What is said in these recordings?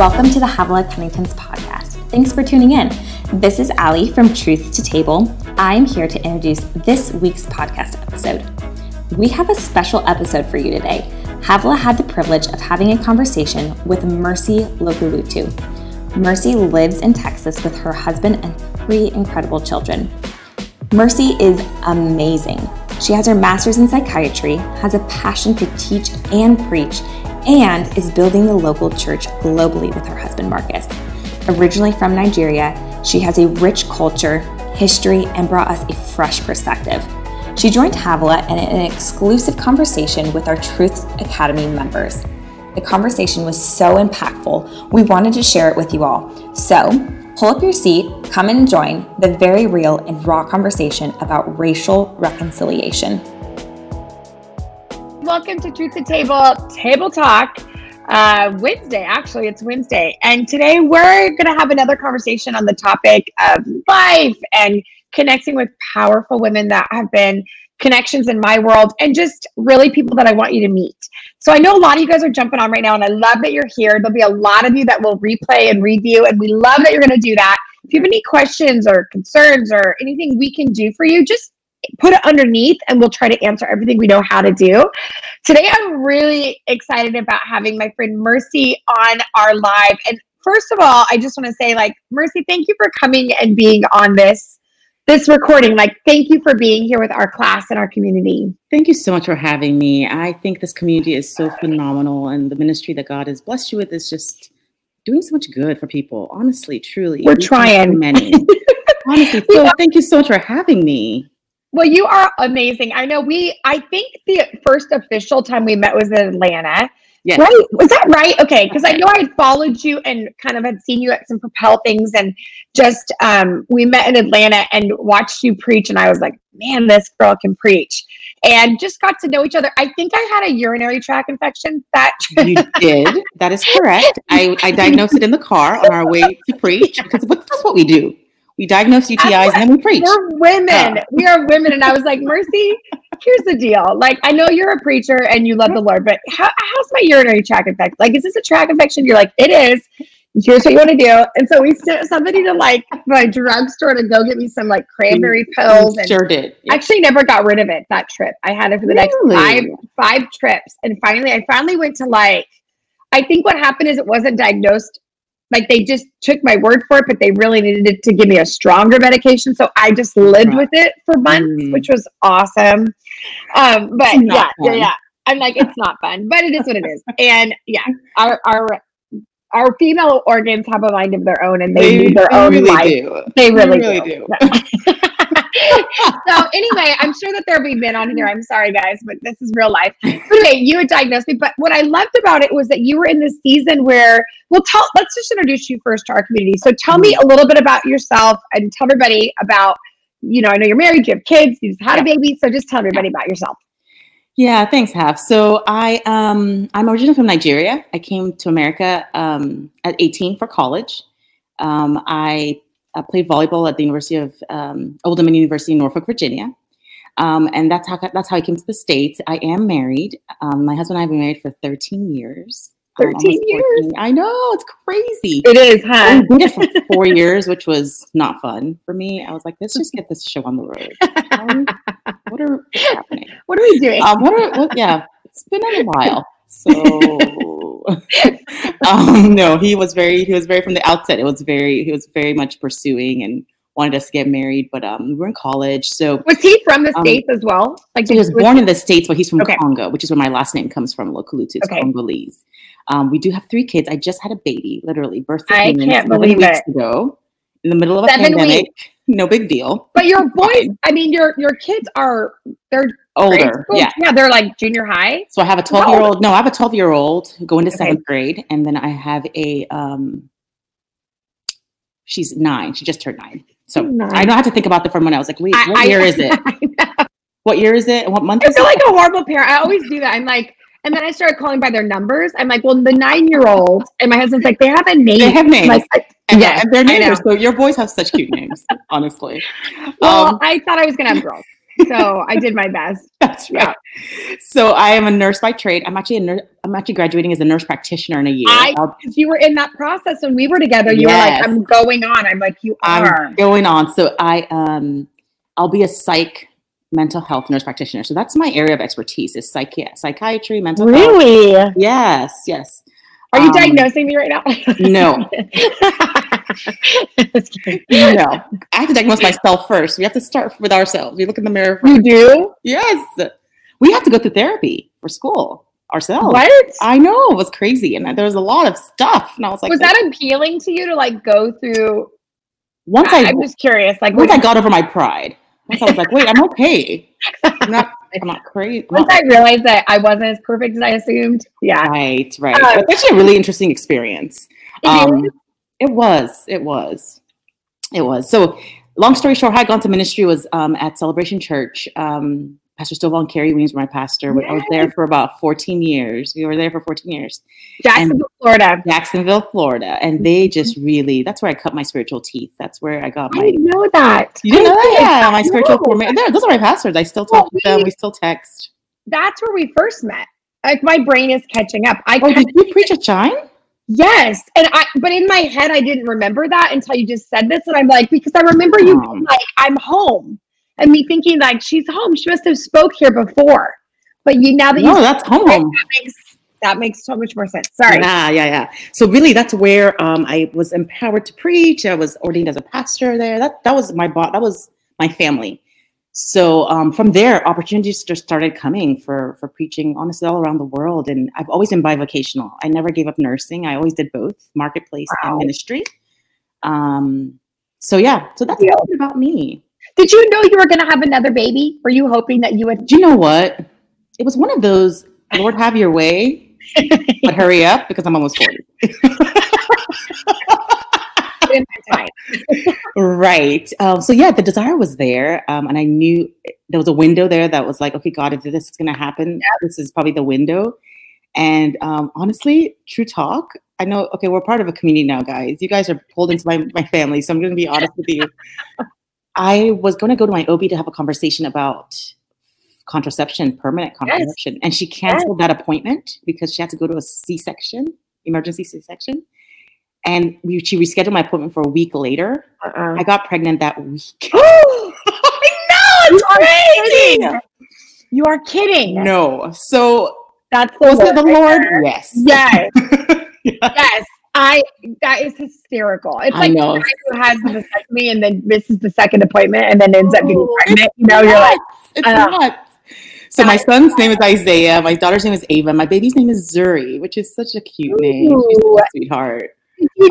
Welcome to the Havilah Cunnington's podcast. Thanks for tuning in. This is Allie from Truth to Table. I'm here to introduce this week's podcast episode. We have a special episode for you today. Havilah had the privilege of having a conversation with Mercy Lokulutu. Mercy lives in Texas with her husband and three incredible children. Mercy is amazing. She has her master's in psychiatry, has a passion to teach and preach, and is building the local church globally with her husband Marcus. Originally from Nigeria, she has a rich culture, history, and brought us a fresh perspective. She joined Havilah in an exclusive conversation with our Truth Academy members. The conversation was so impactful, we wanted to share it with you all. So, pull up your seat, come and join the very real and raw conversation about racial reconciliation welcome to Truth to Table Table Talk. Uh, Wednesday, actually, it's Wednesday. And today we're going to have another conversation on the topic of life and connecting with powerful women that have been connections in my world and just really people that I want you to meet. So I know a lot of you guys are jumping on right now, and I love that you're here. There'll be a lot of you that will replay and review, and we love that you're going to do that. If you have any questions or concerns or anything we can do for you, just put it underneath and we'll try to answer everything we know how to do. Today, I'm really excited about having my friend Mercy on our live. And first of all, I just want to say, like, Mercy, thank you for coming and being on this this recording. Like, thank you for being here with our class and our community. Thank you so much for having me. I think this community is so phenomenal, and the ministry that God has blessed you with is just doing so much good for people. Honestly, truly, we're we trying. Many. Honestly, so thank you so much for having me. Well, you are amazing. I know we, I think the first official time we met was in Atlanta. Yes. Right? Was that right? Okay. Because I know I had followed you and kind of had seen you at some Propel things and just, um, we met in Atlanta and watched you preach. And I was like, man, this girl can preach. And just got to know each other. I think I had a urinary tract infection. That you did. That is correct. I, I diagnosed it in the car on our way to preach because that's what we do. We diagnose UTIs and then we preach. We're women. We are women. And I was like, Mercy, here's the deal. Like, I know you're a preacher and you love the Lord, but how, how's my urinary tract infection? Like, is this a tract infection? You're like, it is. Here's what you want to do. And so we sent somebody to like my drugstore to go get me some like cranberry pills. And sure did. Yep. Actually, never got rid of it that trip. I had it for the really? next five five trips, and finally, I finally went to like. I think what happened is it wasn't diagnosed like they just took my word for it, but they really needed to give me a stronger medication. So I just lived with it for months, mm. which was awesome. Um, but yeah, yeah, yeah. I'm like, it's not fun, but it is what it is. And yeah, our our our female organs have a mind of their own and they, they need their own really life. Do. They really, they really do. do. so anyway, I'm sure that there'll be men on here. I'm sorry, guys, but this is real life. But anyway, you had diagnosed me. But what I loved about it was that you were in this season where, well, tell. Let's just introduce you first to our community. So tell me a little bit about yourself and tell everybody about. You know, I know you're married, you have kids, you just had a baby. So just tell everybody about yourself. Yeah, thanks, Half. So I um I'm originally from Nigeria. I came to America um, at 18 for college. Um, I I played volleyball at the University of um, Old Dominion University in Norfolk, Virginia. Um, and that's how that's how I came to the states. I am married. Um, my husband and I have been married for 13 years. 13 years. I know it's crazy. It is, huh? Did it for four years, which was not fun for me. I was like, let's just get this show on the road. Um, what are happening? What are we doing? Um, what are what, yeah? It's been a while. So um, no, he was very he was very from the outset. It was very he was very much pursuing and wanted us to get married, but um, we were in college. So was he from the um, states as well? Like he was, was born he? in the states, but he's from okay. Congo, which is where my last name comes from. Lokulutu, it's okay. Congolese. Um, we do have three kids. I just had a baby, literally birthday. I can't believe weeks it. ago in the middle of a Seven pandemic. Weeks. No big deal. But your boys, I mean, your your kids are they're older. Yeah. Yeah, they're like junior high. So I have a 12 year old. No, I have a 12 year old going to okay. seventh grade. And then I have a, um, she's nine. She just turned nine. So nine. I don't have to think about the from when I was like, wait, what I, year I, is it? What year is it? What month I feel like a horrible parent. I always do that. I'm like, and then I started calling by their numbers. I'm like, well, the nine year old, and my husband's like, they have a name. They have names. Like, and, yeah, and they're neighbors. So your boys have such cute names, honestly. Well, um, I thought I was gonna have girls. So I did my best. That's right. Yeah. So I am a nurse by trade. I'm actually a nurse. I'm actually graduating as a nurse practitioner in a year. I, you were in that process when we were together. You yes. were like, "I'm going on." I'm like, "You are I'm going on." So I um, I'll be a psych mental health nurse practitioner. So that's my area of expertise is psychi- psychiatry, mental really? health. Really? Yes, yes. Are you um, diagnosing me right now? no. no. I have to diagnose myself first. We have to start with ourselves. We look in the mirror. First. You do? Yes. We have to go through therapy for school ourselves. What? I know. It was crazy. And there was a lot of stuff. And I was like, Was that appealing to you to like go through? Once I, I'm just curious. Like, once I got over my pride, once I was like, wait, I'm okay. I'm not, I'm not crazy. Once I realized that I wasn't as perfect as I assumed. Yeah. Right, right. Um, it's actually a really interesting experience. Um, it was, it was, it was. So long story short, how I got into ministry was um, at Celebration Church. Um, Pastor Stovall and Kerri Weems were my pastor. Yes. I was there for about 14 years. We were there for 14 years. Jacksonville, and Florida. Jacksonville, Florida. And they mm-hmm. just really, that's where I cut my spiritual teeth. That's where I got my. I know that. You know that? Yeah, my spiritual formation. Those are my pastors. I still talk well, with them. We still text. That's where we first met. Like my brain is catching up. I oh, did you preach at Shine? Yes. And I, but in my head, I didn't remember that until you just said this. And I'm like, because I remember you being like, I'm home and me thinking like she's home. She must have spoke here before. But you now that no, you that's home. That makes, that makes so much more sense. Sorry. Yeah, yeah, yeah. So really, that's where um, I was empowered to preach. I was ordained as a pastor there. That that was my bot. That was my family. So um, from there, opportunities just started coming for for preaching, honestly, all around the world. And I've always been bivocational. I never gave up nursing. I always did both marketplace wow. and ministry. Um, so yeah, so that's yeah. about me. Did you know you were going to have another baby? Were you hoping that you would? Do you know what? It was one of those, Lord, have your way, but hurry up because I'm almost 40. right. Um, so yeah, the desire was there, um, and I knew there was a window there that was like, okay, God, if this is going to happen, yep. this is probably the window. And um, honestly, true talk. I know. Okay, we're part of a community now, guys. You guys are pulled into my my family, so I'm going to be honest with you. I was going to go to my OB to have a conversation about contraception, permanent contraception, yes. and she canceled yes. that appointment because she had to go to a C-section, emergency C-section. And we, she rescheduled my appointment for a week later. Uh-uh. I got pregnant that week. Oh, I know, it's crazy. Kidding. You are kidding. No. So that's the was Lord. it the Lord? Yes. Yes. yes. yes. I that is hysterical. It's like know. who has the vasectomy and then misses the second appointment and then ends up getting oh, pregnant. You know, you're like, it's not. So my son's name is Isaiah. My daughter's name is Ava. My baby's name is Zuri, which is such a cute Ooh. name. She's a sweetheart.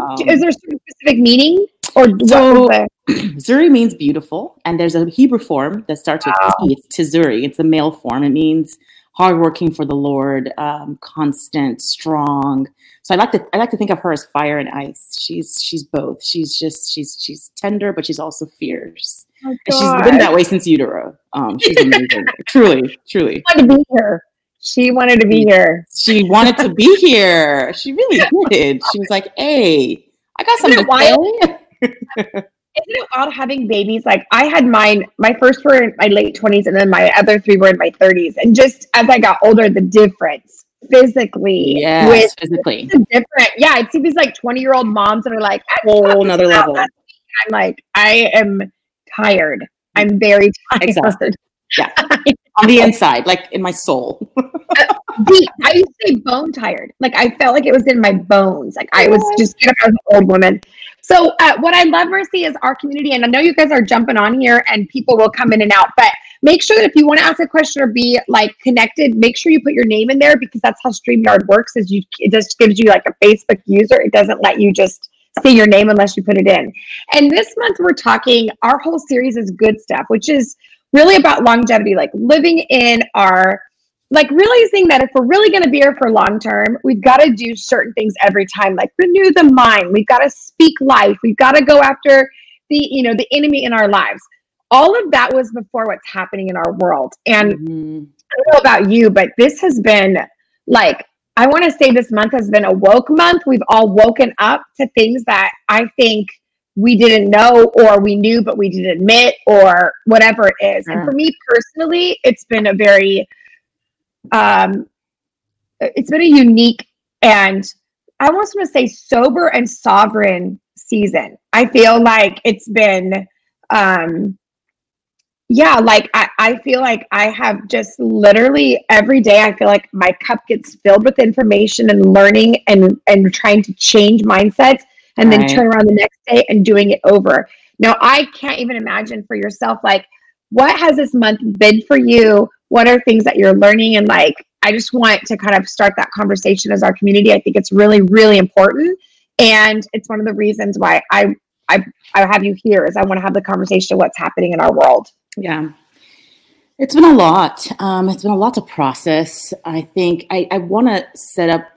Um, is there some specific meaning? Or so Zuri means beautiful, and there's a Hebrew form that starts with wow. T. It's Tizuri. It's a male form. It means hardworking for the Lord, um, constant, strong. So I like to I like to think of her as fire and ice. She's she's both. She's just she's she's tender, but she's also fierce. Oh, she's been that way since utero. Um, she's amazing. truly, truly. She wanted to be here. She wanted to be here. She wanted to be here. She really did. She was like, "Hey, I got something to say." Isn't it odd having babies? Like I had mine, my first were in my late twenties, and then my other three were in my thirties. And just as I got older, the difference physically, yeah, with physically different. Yeah, I see these like twenty year old moms that are like whole another level. I'm like, I am tired. I'm very tired. Exhausted. Yeah, on the inside, like in my soul. uh, deep. I used to say bone tired. Like I felt like it was in my bones. Like I was just up as an old woman. So uh, what I love, Mercy, is our community, and I know you guys are jumping on here, and people will come in and out, but make sure that if you want to ask a question or be like connected, make sure you put your name in there because that's how StreamYard works. Is you it just gives you like a Facebook user. It doesn't let you just see your name unless you put it in. And this month we're talking. Our whole series is good stuff, which is really about longevity, like living in our like realizing that if we're really going to be here for long term, we've got to do certain things every time, like renew the mind. We've got to speak life. We've got to go after the, you know, the enemy in our lives. All of that was before what's happening in our world. And mm-hmm. I don't know about you, but this has been like, I want to say this month has been a woke month. We've all woken up to things that I think we didn't know or we knew but we didn't admit or whatever it is. Sure. And for me personally, it's been a very um it's been a unique and I almost want to say sober and sovereign season. I feel like it's been um yeah, like I, I feel like I have just literally every day I feel like my cup gets filled with information and learning and and trying to change mindsets and right. then turn around the next day and doing it over. Now I can't even imagine for yourself like what has this month been for you? What are things that you're learning and like I just want to kind of start that conversation as our community. I think it's really really important and it's one of the reasons why I I I have you here is I want to have the conversation of what's happening in our world. Yeah. It's been a lot. Um, it's been a lot to process. I think I, I want to set up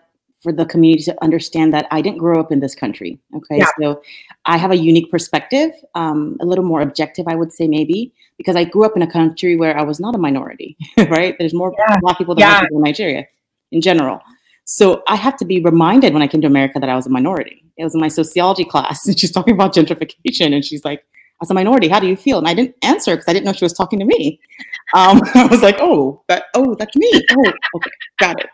for the community to understand that I didn't grow up in this country. Okay. Yeah. So I have a unique perspective, um, a little more objective, I would say, maybe, because I grew up in a country where I was not a minority, right? There's more yeah. Black people than yeah. people in Nigeria in general. So I have to be reminded when I came to America that I was a minority. It was in my sociology class, and she's talking about gentrification, and she's like, as a minority, how do you feel? And I didn't answer because I didn't know she was talking to me. Um, I was like, oh, that, oh, that's me. Oh, okay, got it.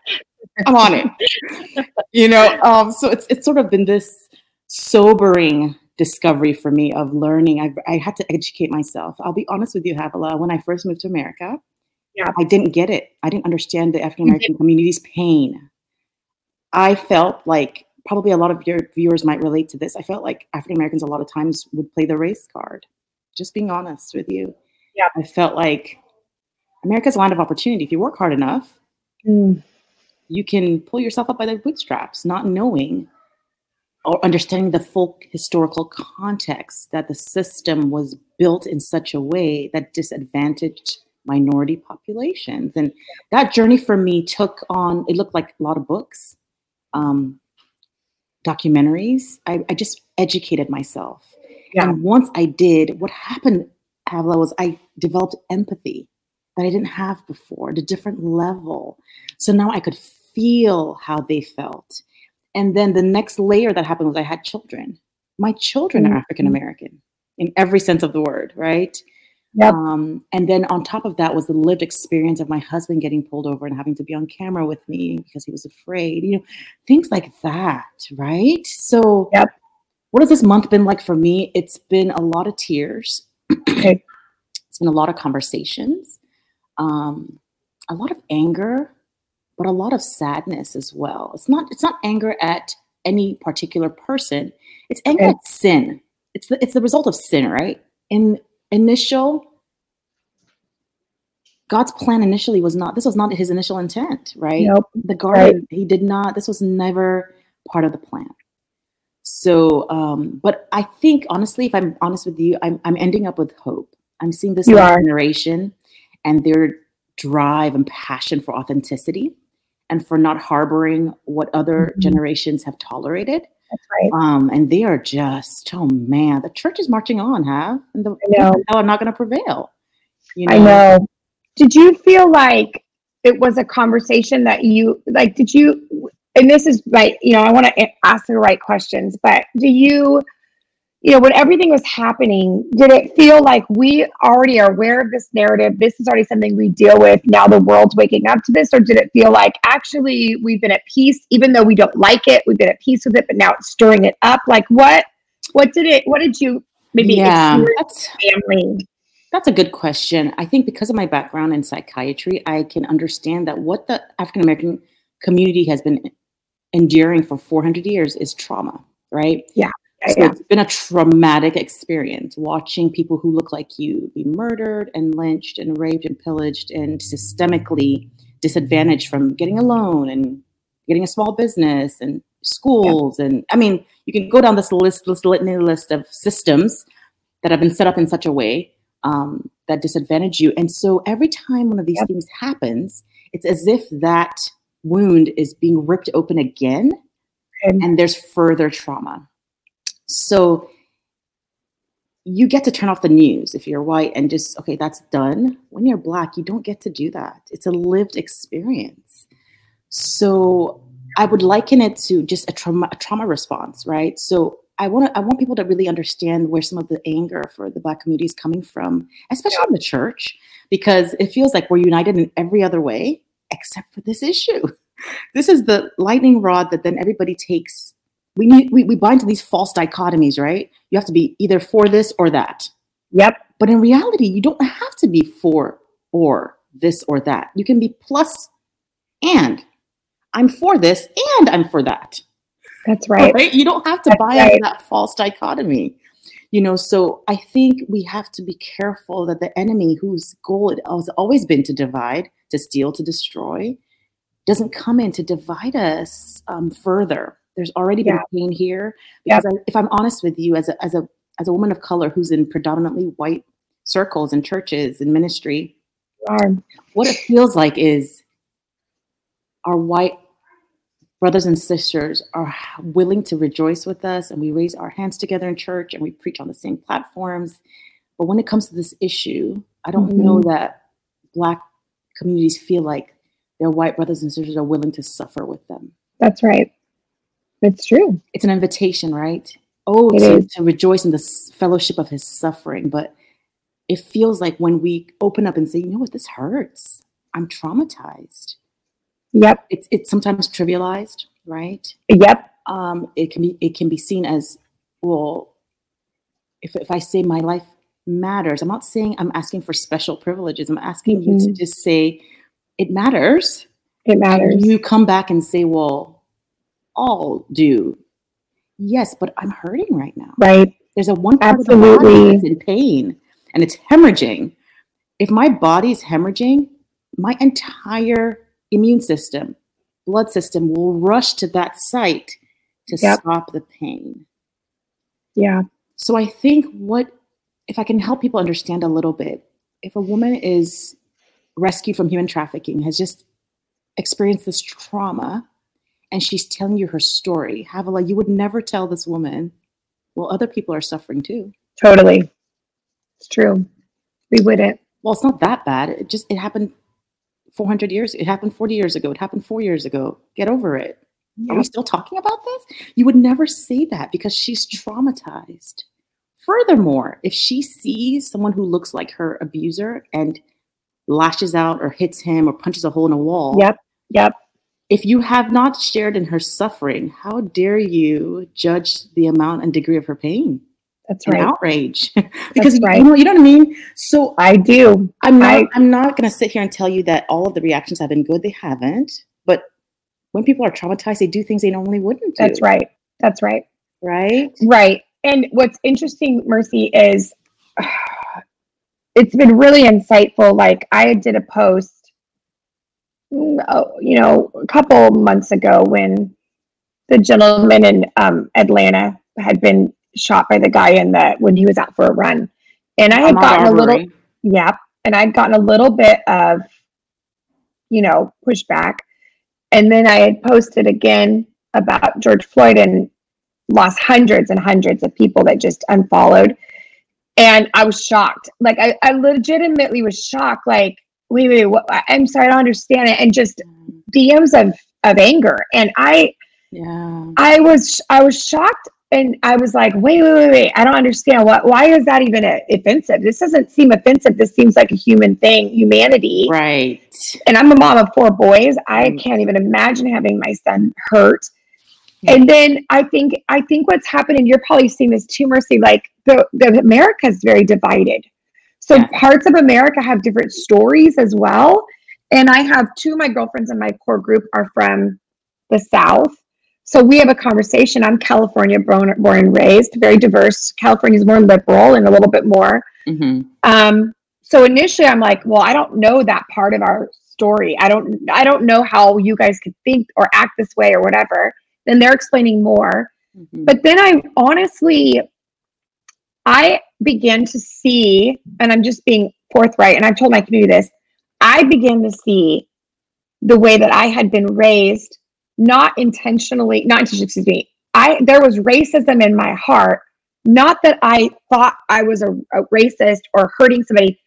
I'm on it. You know, um, so it's it's sort of been this sobering discovery for me of learning. I, I had to educate myself. I'll be honest with you, Havilah. When I first moved to America, yeah. I didn't get it. I didn't understand the African American community's pain. I felt like probably a lot of your viewers might relate to this. I felt like African Americans a lot of times would play the race card. Just being honest with you. Yeah. I felt like America's a land of opportunity. If you work hard enough, mm. you can pull yourself up by the bootstraps, not knowing or understanding the full historical context that the system was built in such a way that disadvantaged minority populations. And that journey for me took on, it looked like a lot of books. Um, documentaries. I, I just educated myself. Yeah. And once I did, what happened, Havilah, was I developed empathy that I didn't have before at a different level. So now I could feel how they felt. And then the next layer that happened was I had children. My children mm-hmm. are African American in every sense of the word, right? Yep. Um, and then on top of that was the lived experience of my husband getting pulled over and having to be on camera with me because he was afraid, you know, things like that, right? So, yep. what has this month been like for me? It's been a lot of tears. okay. It's been a lot of conversations, um, a lot of anger, but a lot of sadness as well. It's not. It's not anger at any particular person. It's anger okay. at sin. It's the it's the result of sin, right? In initial God's plan initially was not this was not his initial intent, right? Nope. The garden, right. he did not, this was never part of the plan. So, um, but I think honestly, if I'm honest with you, I'm I'm ending up with hope. I'm seeing this generation and their drive and passion for authenticity and for not harboring what other mm-hmm. generations have tolerated right. Um, and they are just, oh man, the church is marching on, huh? And the I are not going to prevail. You know? I know. Did you feel like it was a conversation that you like? Did you? And this is like, you know, I want to ask the right questions, but do you? You know, when everything was happening, did it feel like we already are aware of this narrative? This is already something we deal with. Now the world's waking up to this. Or did it feel like actually we've been at peace, even though we don't like it, we've been at peace with it, but now it's stirring it up? Like what, what did it, what did you maybe yeah, that's, family? That's a good question. I think because of my background in psychiatry, I can understand that what the African American community has been enduring for 400 years is trauma, right? Yeah. So yeah. it's been a traumatic experience watching people who look like you be murdered and lynched and raped and pillaged and systemically disadvantaged from getting a loan and getting a small business and schools. Yeah. And I mean, you can go down this list, this litany list of systems that have been set up in such a way um, that disadvantage you. And so every time one of these things happens, it's as if that wound is being ripped open again and, and there's further trauma. So you get to turn off the news if you're white and just, okay, that's done. When you're black, you don't get to do that. It's a lived experience. So I would liken it to just a trauma, a trauma response, right? So I want I want people to really understand where some of the anger for the Black community is coming from, especially in the church, because it feels like we're united in every other way except for this issue. This is the lightning rod that then everybody takes. We need we, we bind to these false dichotomies, right? You have to be either for this or that. Yep. But in reality, you don't have to be for or this or that. You can be plus and I'm for this and I'm for that. That's right. right? You don't have to That's buy right. into that false dichotomy. You know, so I think we have to be careful that the enemy, whose goal it has always been to divide, to steal, to destroy, doesn't come in to divide us um, further. There's already been Yeah. pain here. Because I, if I'm honest with you, as a as a as a woman of color who's in predominantly white circles and churches and ministry, what it feels like is our white brothers and sisters are willing to rejoice with us and we raise our hands together in church and we preach on the same platforms. But when it comes to this issue i don't know mm-hmm. that black communities feel like their white brothers and sisters are willing to suffer with them. That's right. It's true. it's an invitation right oh to, to rejoice in the fellowship of his suffering but it feels like when we open up and say you know what this hurts i'm traumatized Yep. it's it's sometimes trivialized, right? Yep. Um, it can be it can be seen as well. If if I say my life matters, I'm not saying I'm asking for special privileges. I'm asking you to Mhm. just say it matters. It matters. you come back and say, well, all do. Yes, but I'm hurting right now. right. There's a one part of the body Absolutely. that's in pain and it's hemorrhaging. If my body is hemorrhaging, my entire immune system, blood system will rush to that site to Yep. stop the pain. Yeah. So I think what, if I can help people understand a little bit, if a woman is rescued from human trafficking, has just experienced this trauma, and she's telling you her story, Havilah, you would never tell this woman, well, other people are suffering too. Totally. It's true. We wouldn't. Well, it's not that bad. It just, it happened 400 years, it happened 40 years ago, it happened four years ago. Get over it. Are we still talking about this? You would never say that because she's traumatized. Furthermore, if she sees someone who looks like her abuser and lashes out or hits him or punches a hole in a wall, Yep. Yep. If you have not shared in her suffering, how dare you judge the amount and degree of her pain That's right. outrage? because you, right. you know, you know what I mean. So I do. I'm not. I- I'm not going to sit here and tell you that all of the reactions have been good. They haven't. But when people are traumatized, they do things they normally wouldn't do. That's right. That's right. Right. Right. And what's interesting, Mercy, is it's been really insightful. Like I did a post, you know, a couple months ago when the gentleman in um, Atlanta had been shot by the guy in the when he was out for a run, and I had gotten a little, yeah, and I'd gotten a little bit of, you know, pushback, and then I had posted again about George Floyd and lost hundreds and hundreds of people that just unfollowed. And I was shocked. Like I, I legitimately was shocked. Like, wait, wait, what? I'm sorry, I don't understand it. And just DMs of of anger. And I Yeah. I was I was shocked and I was like, wait, wait, wait, wait. I don't understand. What why is that even a, offensive? This doesn't seem offensive. This seems like a human thing, humanity. Right. And I'm a mom of four boys. I Mm. can't even imagine having my son hurt. Yeah. And then I think I think what's happening, you're probably seeing this too, Mercy. Like the, the America is very divided. So Yeah. parts of America have different stories as well. And I have two of my girlfriends in my core group are from the South. So we have a conversation. I'm California born, born and raised, very diverse. California is more liberal and a little bit more hmm um so initially i'm like well i don't know that part of our story i don't i don't know how you guys could think or act this way or whatever then they're explaining more hmm but then i honestly i began to see and i'm just being forthright and i've told my community this i began to see the way that i had been raised not intentionally not intentionally excuse me i there was racism in my heart. Not that i thought i was a, a racist or hurting somebody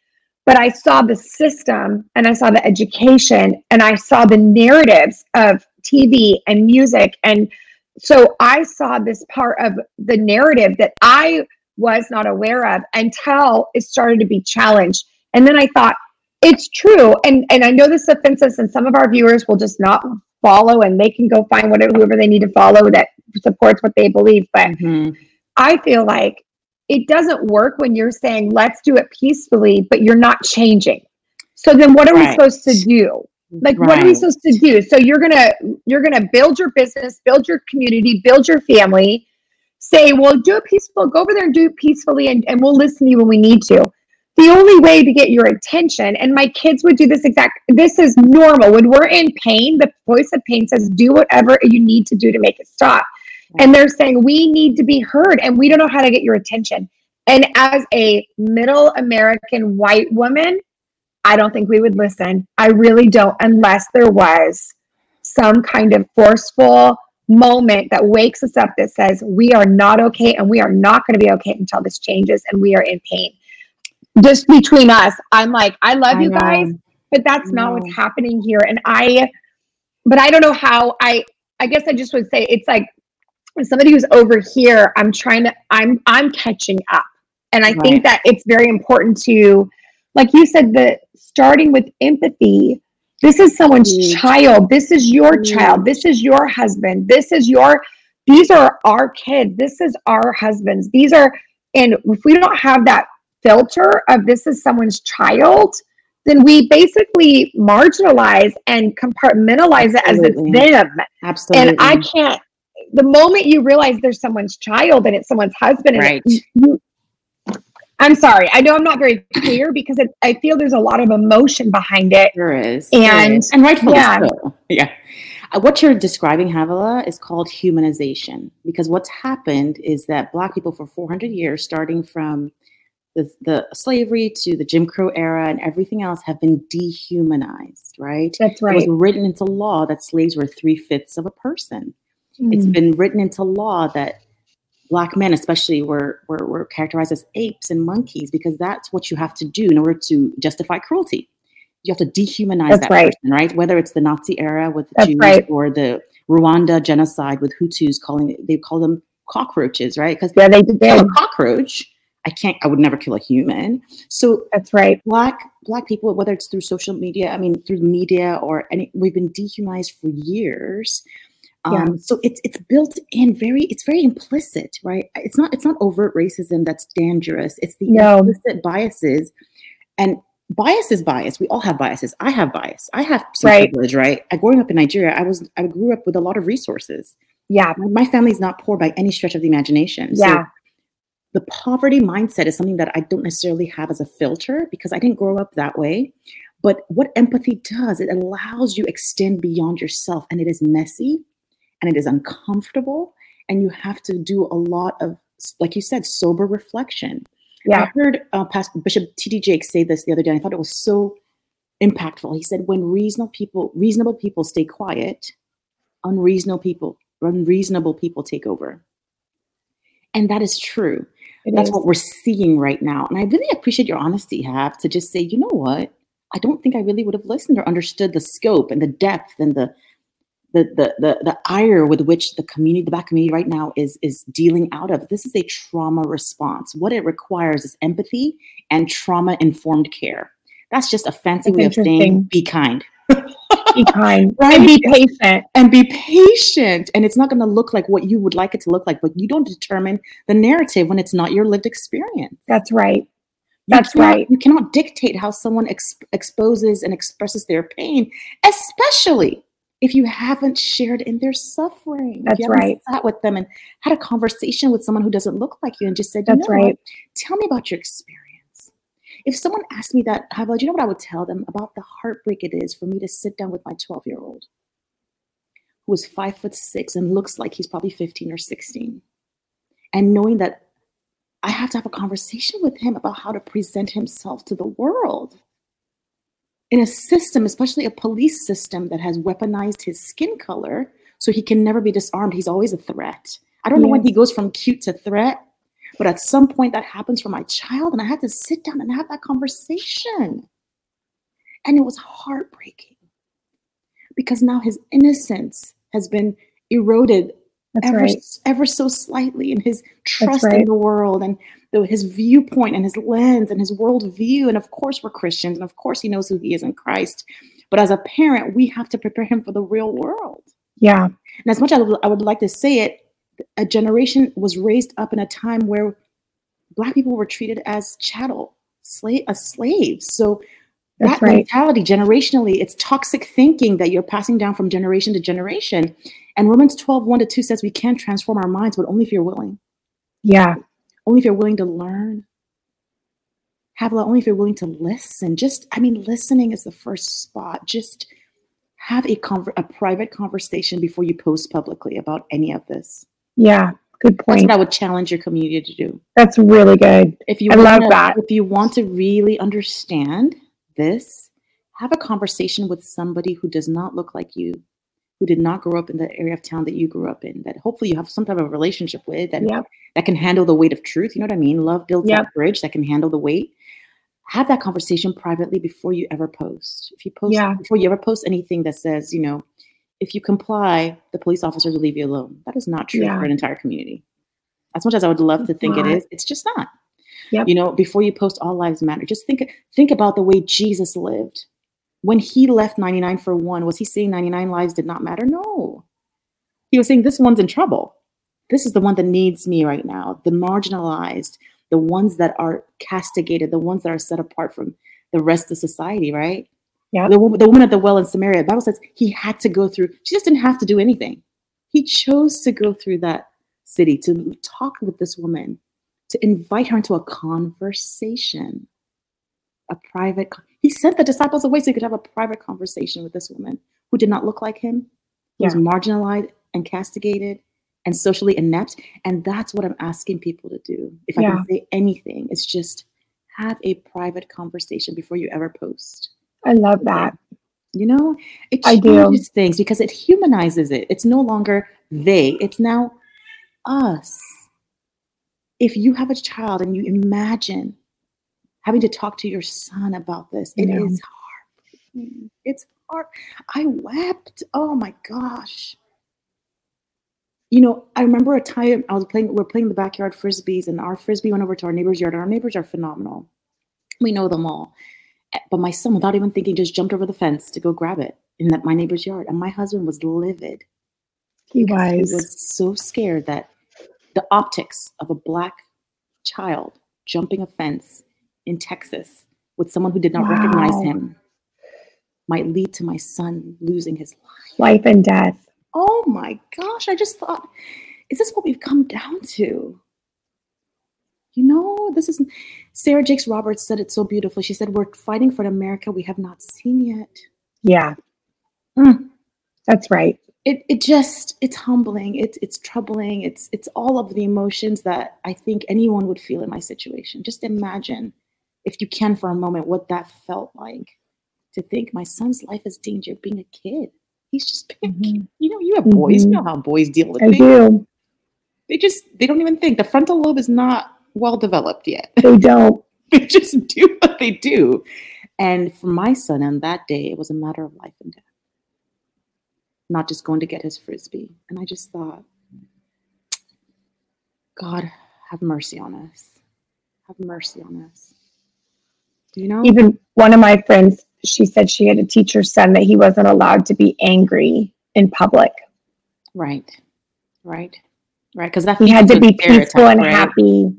but i saw the system and i saw the education and i saw the narratives of tv and music. And so I saw this part of the narrative that I was not aware of until it started to be challenged. And then I thought, it's true. And and I know this offends us, and some of our viewers will just not follow and they can go find whatever whoever they need to follow that supports what they believe. But mm-hmm. I feel like it doesn't work when you're saying let's do it peacefully, but you're not changing. So then what are right. we supposed to do? Like right. what are we supposed to do? So you're gonna you're gonna build your business, build your community, build your family, say, well, do it peaceful, go over there and do it peacefully, and, and we'll listen to you when we need to. The only way to get your attention, and my kids would do this exact, this is normal. When we're in pain, the voice of pain says, do whatever you need to do to make it stop. And they're saying, we need to be heard, and we don't know how to get your attention. And as a middle American white woman, I don't think we would listen. I really don't, unless there was some kind of forceful moment that wakes us up that says we are not okay and we are not going to be okay until this changes and we are in pain. Just between us, I'm like, I love I you know. guys, but that's not what's happening here. And I, but I don't know how I, I guess I just would say it's like somebody who's over here, I'm trying to, I'm, I'm catching up. And I right. think that it's very important to, like you said, the starting with empathy this is someone's mm. child. This is your mm. child. This is your husband. This is your, these are our kids. This is our husbands. These are, and if we don't have that filter of this is someone's child, then we basically marginalize and compartmentalize Absolutely. it as it's them. Absolutely. And I can't, the moment you realize there's someone's child and it's someone's husband, right. you, I'm sorry. I know I'm not very clear because it, I feel there's a lot of emotion behind it. There is. And, there is. and rightfully yeah. so. Yeah. Uh, what you're describing, Havilah, is called humanization because what's happened is that Black people for 400 years, starting from the, the slavery to the Jim Crow era and everything else, have been dehumanized, right? That's right. It was written into law that slaves were three fifths of a person. Mm. It's been written into law that black men especially were, were, were characterized as apes and monkeys because that's what you have to do in order to justify cruelty. You have to dehumanize that's that right. person right? Whether it's the nazi era with the that's jews right. or the rwanda genocide with hutus calling they call them cockroaches right? Because yeah they did. a cockroach i can't i would never kill a human. So that's right. black black people whether it's through social media i mean through media or any we've been dehumanized for years um, yeah. So it's it's built in very it's very implicit, right? It's not it's not overt racism that's dangerous. It's the no. implicit biases, and bias is bias. We all have biases. I have bias. I have some right. privilege, right? I, growing up in Nigeria, I was I grew up with a lot of resources. Yeah, my, my family's not poor by any stretch of the imagination. Yeah. So the poverty mindset is something that I don't necessarily have as a filter because I didn't grow up that way. But what empathy does, it allows you extend beyond yourself, and it is messy and it is uncomfortable and you have to do a lot of like you said sober reflection. Yeah. i heard uh, pastor bishop td jakes say this the other day i thought it was so impactful. He said when reasonable people reasonable people stay quiet unreasonable people unreasonable people take over. And that is true. It that's is. what we're seeing right now. And i really appreciate your honesty have to just say you know what? I don't think i really would have listened or understood the scope and the depth and the the, the the the ire with which the community, the black community right now is is dealing out of. This is a trauma response. What it requires is empathy and trauma informed care. That's just a fancy That's way of saying be kind. be kind right? and be patient and be patient and it's not going to look like what you would like it to look like but you don't determine the narrative when it's not your lived experience that's right that's cannot, right you cannot dictate how someone ex- exposes and expresses their pain especially if you haven't shared in their suffering. That's right. Sat with them and had a conversation with someone who doesn't look like you and just said, That's right. What? Tell me about your experience. If someone asked me that, you know what I would tell them about the heartbreak it is for me to sit down with my 12 year old who is five foot six and looks like he's probably 15 or 16. And knowing that I have to have a conversation with him about how to present himself to the world in a system, especially a police system that has weaponized his skin color so he can never be disarmed. He's always a threat. I don't know when he goes from cute to threat, but at some point that happens for my child, and I had to sit down and have that conversation. And it was heartbreaking because now his innocence has been eroded ever, right. ever so slightly in his trust right. in the world and the, his viewpoint and his lens and his worldview. And of course, we're Christians, and of course, he knows who he is in Christ. But as a parent, we have to prepare him for the real world. Yeah. And as much as I would like to say it, a generation was raised up in a time where Black people were treated as chattel, slave, as slaves. So that's that right. mentality generationally, it's toxic thinking that you're passing down from generation to generation. And Romans 12, 1 to 2 says we can transform our minds, but only if you're willing. Yeah. Only if you're willing to learn. Have a lot. only if you're willing to listen. Just, I mean, listening is the first spot. Just have a conver- a private conversation before you post publicly about any of this. Yeah. Good point. That's what I would challenge your community to do. That's really good. If you I love that. If you want to really understand this, have a conversation with somebody who does not look like you, who did not grow up in the area of town that you grew up in, that hopefully you have some type of relationship with that, yep. that can handle the weight of truth. You know what I mean? Love builds yep. that bridge that can handle the weight. Have that conversation privately before you ever post. If you post yeah. before you ever post anything that says, you know, if you comply, the police officers will leave you alone. That is not true yeah. for an entire community. As much as I would love to think it is, it's just not. Yep. You know, before you post all lives matter, just think think about the way Jesus lived. When he left 99 for one, was he saying 99 lives did not matter? No. He was saying this one's in trouble. This is the one that needs me right now. The marginalized, the ones that are castigated, the ones that are set apart from the rest of society, right? Yeah. The, the woman at the well in Samaria, the Bible says he had to go through, she just didn't have to do anything. He chose to go through that city to talk with this woman, to invite her into a conversation, a private. He sent the disciples away so he could have a private conversation with this woman who did not look like him, who yeah. was marginalized and castigated and socially inept. And that's what I'm asking people to do. If I can say anything, it's just have a private conversation before you ever post. I love that. You know, it changes things because it humanizes it. It's no longer they, it's now us. If you have a child and you imagine having to talk to your son about this, it yeah. is hard. Mm. It's hard. I wept. Oh my gosh. You know, I remember a time I was playing, we we're playing the backyard frisbees, and our frisbee went over to our neighbor's yard. And our neighbors are phenomenal. We know them all. Eh, but my son, without even thinking, just jumped over the fence to go grab it in that my neighbor's yard. And my husband was livid. He was. He was so scared that the optics of a black child jumping a fence in Texas with someone who did not wow. recognize him might lead to my son losing his life. Life and death. Oh my gosh. I just thought, is this what we've come down to? You know, this is Sarah Jakes Roberts said it so beautifully. She said, We're fighting for an America we have not seen yet. Yeah. Mm. That's right. It it just it's humbling. It's it's troubling. It's it's all of the emotions that I think anyone would feel in my situation. Just imagine, if you can for a moment, what that felt like to think my son's life is danger being a kid. He's just being mm-hmm. You know, you have boys, mm-hmm. you know how boys deal with I things. Do. They just they don't even think. The frontal lobe is not well developed yet. They don't. they just do what they do. And for my son on that day, it was a matter of life and death, not just going to get his frisbee. And I just thought, God, have mercy on us. Have mercy on us. Do you know? Even one of my friends, she said she had a teacher son that he wasn't allowed to be angry in public. Right. Right. Right. Because that he had to be peaceful and right? happy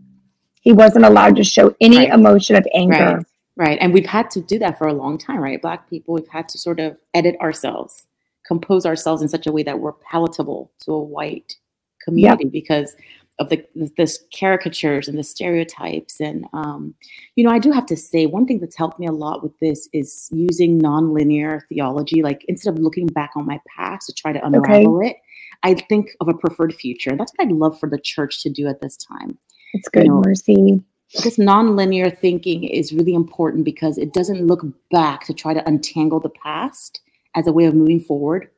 he wasn't allowed to show any right. emotion of anger. Right. right. And we've had to do that for a long time, right? Black people, we've had to sort of edit ourselves, compose ourselves in such a way that we're palatable to a white community yep. because of the this caricatures and the stereotypes and um, you know i do have to say one thing that's helped me a lot with this is using nonlinear theology like instead of looking back on my past to try to unravel okay. it i think of a preferred future and that's what i'd love for the church to do at this time it's good, you know, Mercy. This nonlinear thinking is really important because it doesn't look back to try to untangle the past as a way of moving forward.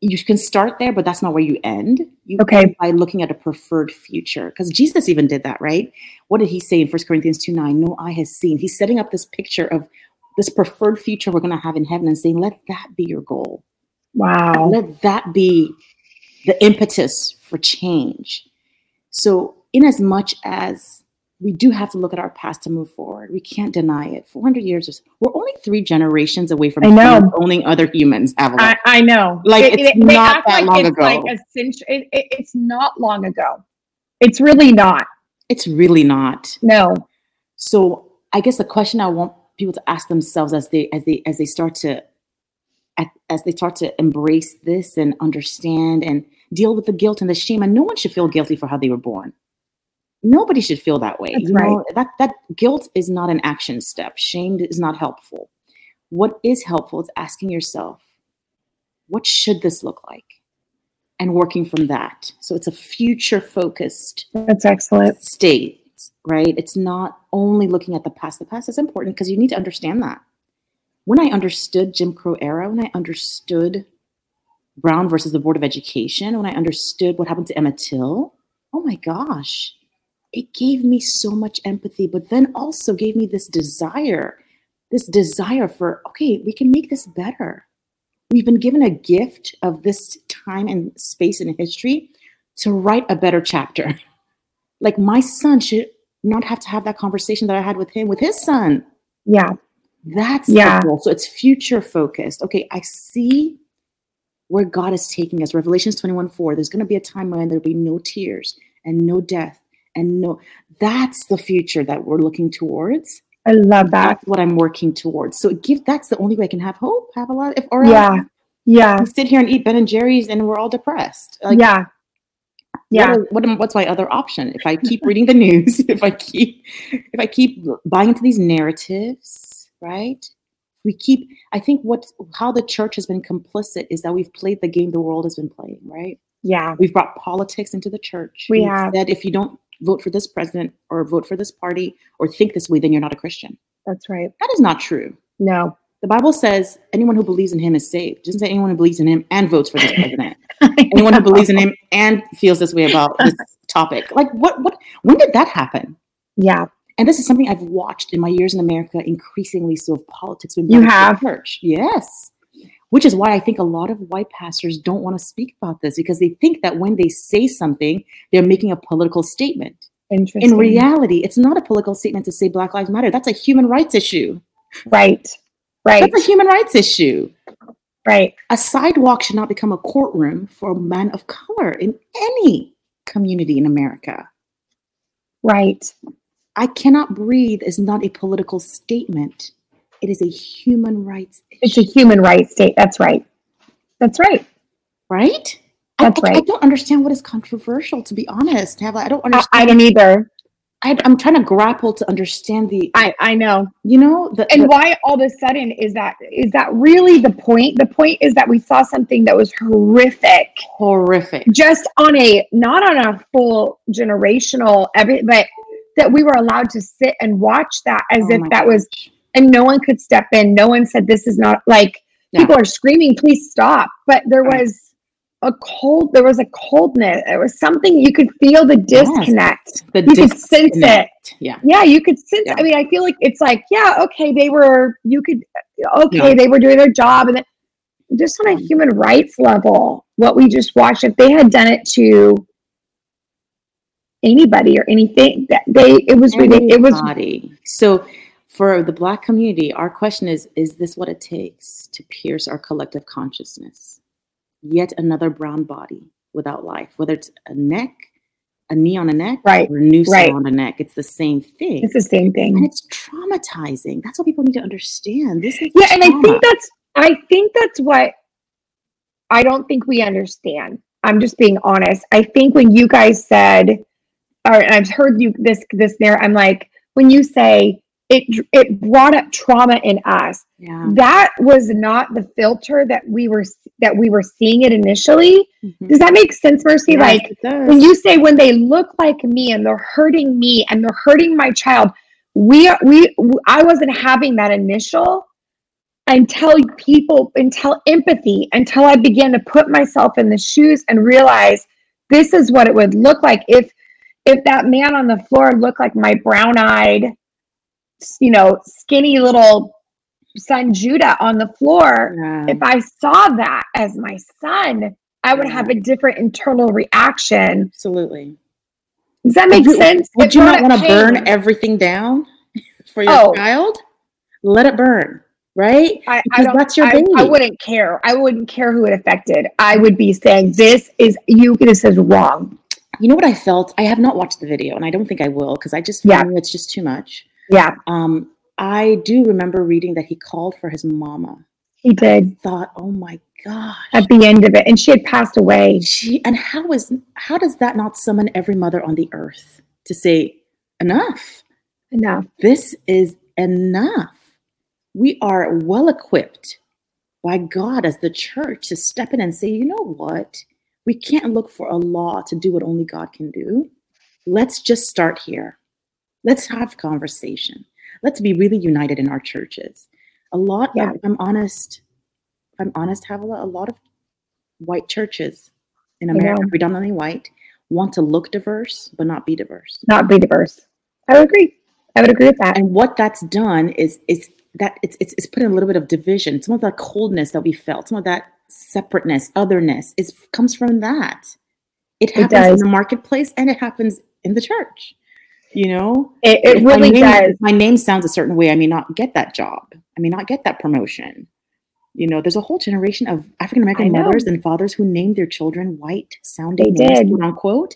You can start there, but that's not where you end. You okay. by looking at a preferred future. Because Jesus even did that, right? What did he say in 1 Corinthians 2 9? No eye has seen. He's setting up this picture of this preferred future we're going to have in heaven and saying, let that be your goal. Wow. Let that be the impetus for change. So, in as much as we do have to look at our past to move forward, we can't deny it. 400 years is, we're only three generations away from I know. owning other humans. I, I, know. Like, it, it's it, not that like long it's ago. Like a century, it, it's not long ago. It's really not. It's really not. No. So, I guess the question I want people to ask themselves as they as they as they start to as they start to embrace this and understand and deal with the guilt and the shame and no one should feel guilty for how they were born nobody should feel that way That's you right. know that that guilt is not an action step. Shame is not helpful. What is helpful is asking yourself what should this look like? And working from that. So it's a future focused that's excellent. state right? It's not only looking at the past. The past is important because you need to understand that. When i understood jim crow era when i understood brown versus the board of education when i understood what happened to emmett till oh my gosh it gave me so much empathy, but then also gave me this desire, this desire for, okay, we can make this better. We've been given a gift of this time and space in history to write a better chapter. Like my son should not have to have that conversation that I had with him with his son. Yeah. That's yeah. the goal. So it's future focused. Okay, I see where God is taking us. Revelations 21 4. There's going to be a time when there'll be no tears and no death and no that's the future that we're looking towards. I love that. That's what i'm working towards. So give that's the only way i can have hope have a lot if or yeah. Yeah. Sit here and eat ben and jerry's and we're all depressed. Like, yeah. yeah. what, what, what's my other option? If i keep reading the news if i keep if i keep buying into these narratives right? We keep i think what how the church has been complicit is that we've played the game the world has been playing right? Yeah. We've brought politics into the church. We we've have. said if you don't vote for this president or vote for this party or think this way, then you're not a Christian. That's right. That is not true. No. The Bible says anyone who believes in him is saved. It doesn't say anyone who believes in him and votes for this president. anyone who believes in him and feels this way about this topic. Like what what when did that happen? Yeah. And this is something I've watched in my years in America increasingly so of politics. when You have church. Yes which is why I think a lot of white pastors don't want to speak about this because they think that when they say something, they're making a political statement. Interesting. In reality, it's not a political statement to say Black Lives Matter. That's a human rights issue. Right. Right. That's a human rights issue. Right. A sidewalk should not become a courtroom for a man of color in any community in America. Right. I cannot breathe is not a political statement. It is a human rights. Issue. It's a human rights state. That's right. That's right. Right. That's I, right. I don't understand what is controversial. To be honest, I don't understand. I, I don't either. I, am trying to grapple to understand the. I I know. You know, the, and the, why all of a sudden is that is that really the point? The point is that we saw something that was horrific, horrific, just on a not on a full generational every, but that we were allowed to sit and watch that as oh if that gosh. was and no one could step in. No one said this is not like people are screaming, please stop. But there was a cold, there was a coldness. There was something you could feel the disconnect. Yes, the you disconnect. could sense it. Yeah. Yeah, you could sense yeah. I mean, I feel like it's like, yeah, okay, they were you could okay, yeah. they were doing their job and then just on a human rights level, what we just watched, if they had done it to anybody or anything that they it was anybody. it was so for the black community our question is is this what it takes to pierce our collective consciousness? Yet another brown body without life whether it's a neck a knee on a neck right or a noose right. on a neck it's the same thing. It's the same thing. And it's traumatizing. That's what people need to understand. This is yeah trauma. and i think that's i think that's what i don't think we understand. I'm just being honest. I think when you guys said or i've heard you this this there i'm like when you say it it brought up trauma in us yeah. that was not the filter that we were that we were seeing it initially mm-hmm. does that make sense mercy yes, like when you say when they look like me and they're hurting me and they're hurting my child we we i wasn't having that initial until people until empathy until i began to put myself in the shoes and realize this is what it would look like if if that man on the floor looked like my brown-eyed you know, skinny little son Judah on the floor, yeah. if I saw that as my son, I would have a different internal reaction. Absolutely. Does that make would sense? Would you not want to burn everything down for your oh. child? Let it burn, right? I, I don't, that's your I, baby. I wouldn't care. I wouldn't care who it affected. I would be saying, "This is you. This is wrong." You know what I felt? I have not watched the video, and I don't think I will because I just yeah. it's just too much. Yeah. Um, I do remember reading that he called for his mama. He did. I thought, oh my gosh. At the end of it. And she had passed away. She and how is how does that not summon every mother on the earth to say, enough? Enough. This is enough. We are well equipped by God as the church to step in and say, you know what? We can't look for a law to do what only God can do. Let's just start here. Let's have conversation. Let's be really united in our churches. A lot, yeah. I'm honest, I'm honest, have a lot, a lot of white churches in America, predominantly white, want to look diverse, but not be diverse. Not be diverse. I would agree. I would agree with that. And what that's done is is that it's it's, it's put in a little bit of division. Some of that coldness that we felt, some of that separateness, otherness, is comes from that. It happens it in the marketplace and it happens in the church. You know, it, it really name, does. my name sounds a certain way. I may not get that job. I may not get that promotion. You know, there's a whole generation of African American mothers and fathers who named their children white sounding they names, did. quote unquote.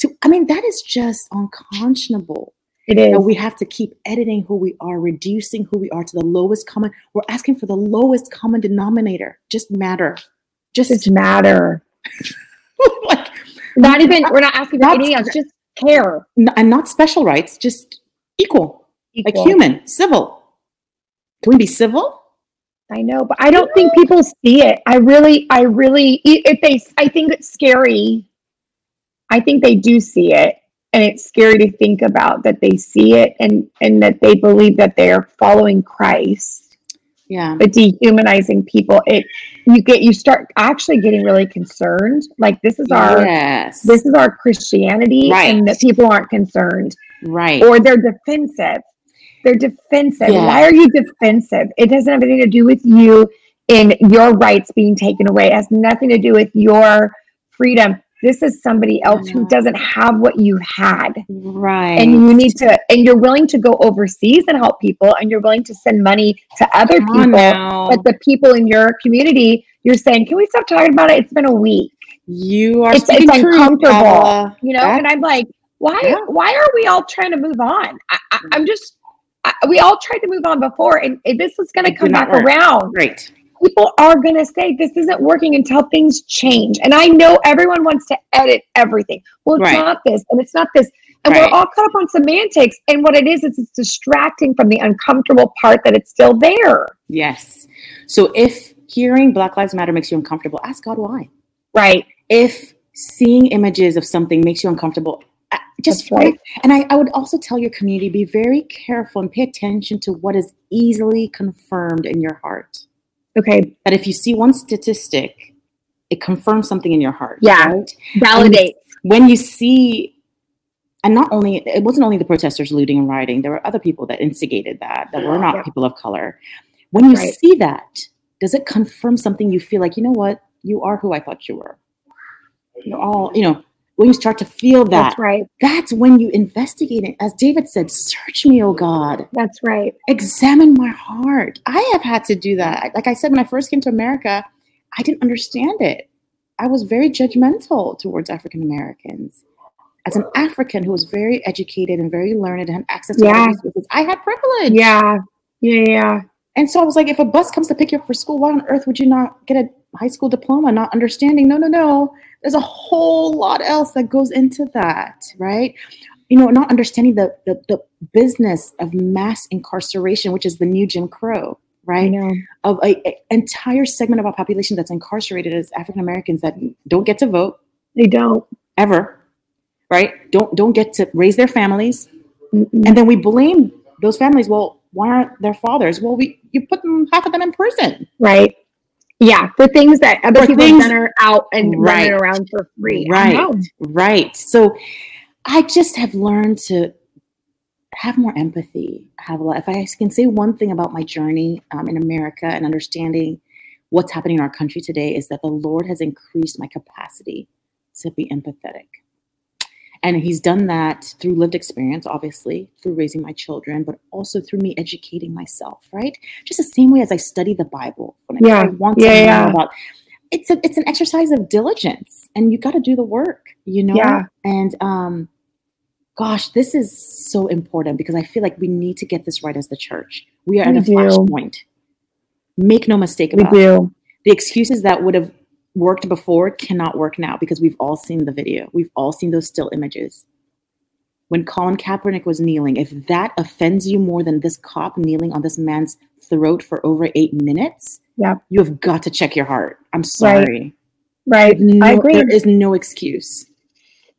To, I mean, that is just unconscionable. It is. we have to keep editing who we are, reducing who we are to the lowest common. We're asking for the lowest common denominator. Just matter. Just, just matter. like, not even. We're not asking for anything else. Just care. And not special rights. Just equal. equal. Like human, civil. Can we be civil? I know, but I don't think people see it. I really, I really, if they, I think it's scary. I think they do see it, and it's scary to think about that they see it and and that they believe that they're following Christ. Yeah, but dehumanizing people, it you get you start actually getting really concerned. Like this is our yes. this is our Christianity, right. and that people aren't concerned, right? Or they're defensive they're defensive. Yeah. Why are you defensive? It doesn't have anything to do with you in your rights being taken away. It has nothing to do with your freedom. This is somebody else who doesn't have what you had. Right. And you need to, and you're willing to go overseas and help people, and you're willing to send money to other people. But the people in your community, you're saying, can we stop talking about it? It's been a week. You are it's, it's uncomfortable. you know, That's, and I'm like, why yeah. why are we all trying to move on? I, I, I'm just I, we all tried to move on before, and this is going to come back work. around. Right. People are going to say this isn't working until things change. And I know everyone wants to edit everything. Well, it's right. not this, and it's not this. And right. we're all caught up on semantics. And what it is, is it's distracting from the uncomfortable part that it's still there. Yes. So if hearing Black Lives Matter makes you uncomfortable, ask God why. Right. If seeing images of something makes you uncomfortable, uh, just right. And I, I would also tell your community be very careful and pay attention to what is easily confirmed in your heart. Okay. That if you see one statistic, it confirms something in your heart. Yeah. Right? Validate. when you see, and not only, it wasn't only the protesters looting and rioting, there were other people that instigated that, that were not yeah. people of color. When you right. see that, does it confirm something you feel like, you know what, you are who I thought you were? You're all, you know, when you start to feel that, that's right. That's when you investigate it. As David said, search me, oh God. That's right. Examine my heart. I have had to do that. Like I said, when I first came to America, I didn't understand it. I was very judgmental towards African Americans. As an African who was very educated and very learned and had access to yeah. resources, I had privilege. Yeah. Yeah. Yeah. And so I was like, if a bus comes to pick you up for school, why on earth would you not get a high school diploma, not understanding? No, no, no there's a whole lot else that goes into that, right? You know, not understanding the, the, the business of mass incarceration, which is the new Jim Crow, right? Of an entire segment of our population that's incarcerated as African Americans that don't get to vote. They don't ever, right? Don't don't get to raise their families, Mm-mm. and then we blame those families. Well, why aren't their fathers? Well, we you put them half of them in prison, right? Yeah, for things that other for people things, are out and right, running around for free. Right, right. So I just have learned to have more empathy. Have a lot. If I can say one thing about my journey um, in America and understanding what's happening in our country today is that the Lord has increased my capacity to be empathetic. And he's done that through lived experience, obviously, through raising my children, but also through me educating myself, right? Just the same way as I study the Bible when I, Yeah. I want to Yeah, know yeah. about it's a, it's an exercise of diligence and you got to do the work, you know? Yeah. And um gosh, this is so important because I feel like we need to get this right as the church. We are We at a do. flashpoint. Make no mistake We about it do. the excuses that would have worked before cannot work now because we've all seen the video. We've all seen those still images. When Colin Kaepernick was kneeling, if that offends you more than this cop kneeling on this man's throat for over eight minutes, Yeah. you have got to check your heart. I'm sorry. Right. No, I agree. There is no excuse.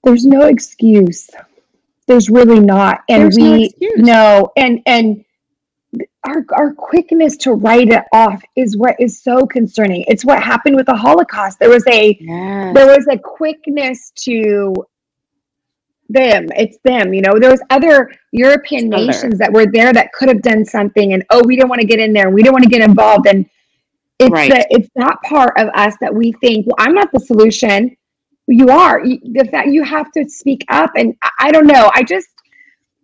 There's no excuse. There's really not. And There's no we excuse. no, and and our our quickness to write it off is what is so concerning. It's what happened with the Holocaust. There was a there was a quickness to them it's them you know there was other european Other. nations that were there that could have done something and oh we don't want to get in there we don't want to get involved and it's Right. the, it's that part of us that we think well i'm not the solution you are you, the fact you have to speak up and I, I don't know i just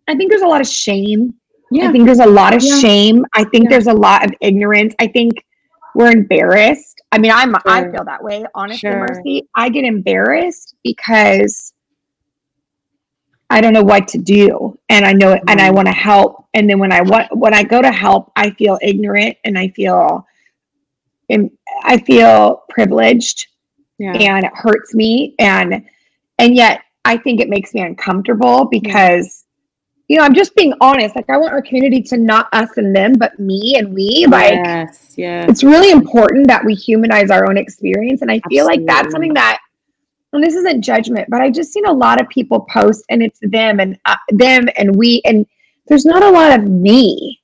i think there's a lot of shame yeah. I think there's a lot of Yeah. shame. I think Yeah. there's a lot of ignorance. I think we're embarrassed. I mean, I'm I feel that way, honestly, Sure. Mercy. I get embarrassed because I don't know what to do. And I know it and I Mhm. want to help. And then when I want when I go to help, I feel ignorant and I feel and I feel privileged yeah. and it hurts me and and yet i think it makes me uncomfortable because you know i'm just being honest like i want our community to not us and them but me and we like yes. Yes. it's really important that we humanize our own experience and i feel like that's something that and this isn't judgment but i just seen a lot of people post and it's them and uh, them and we and there's not a lot of me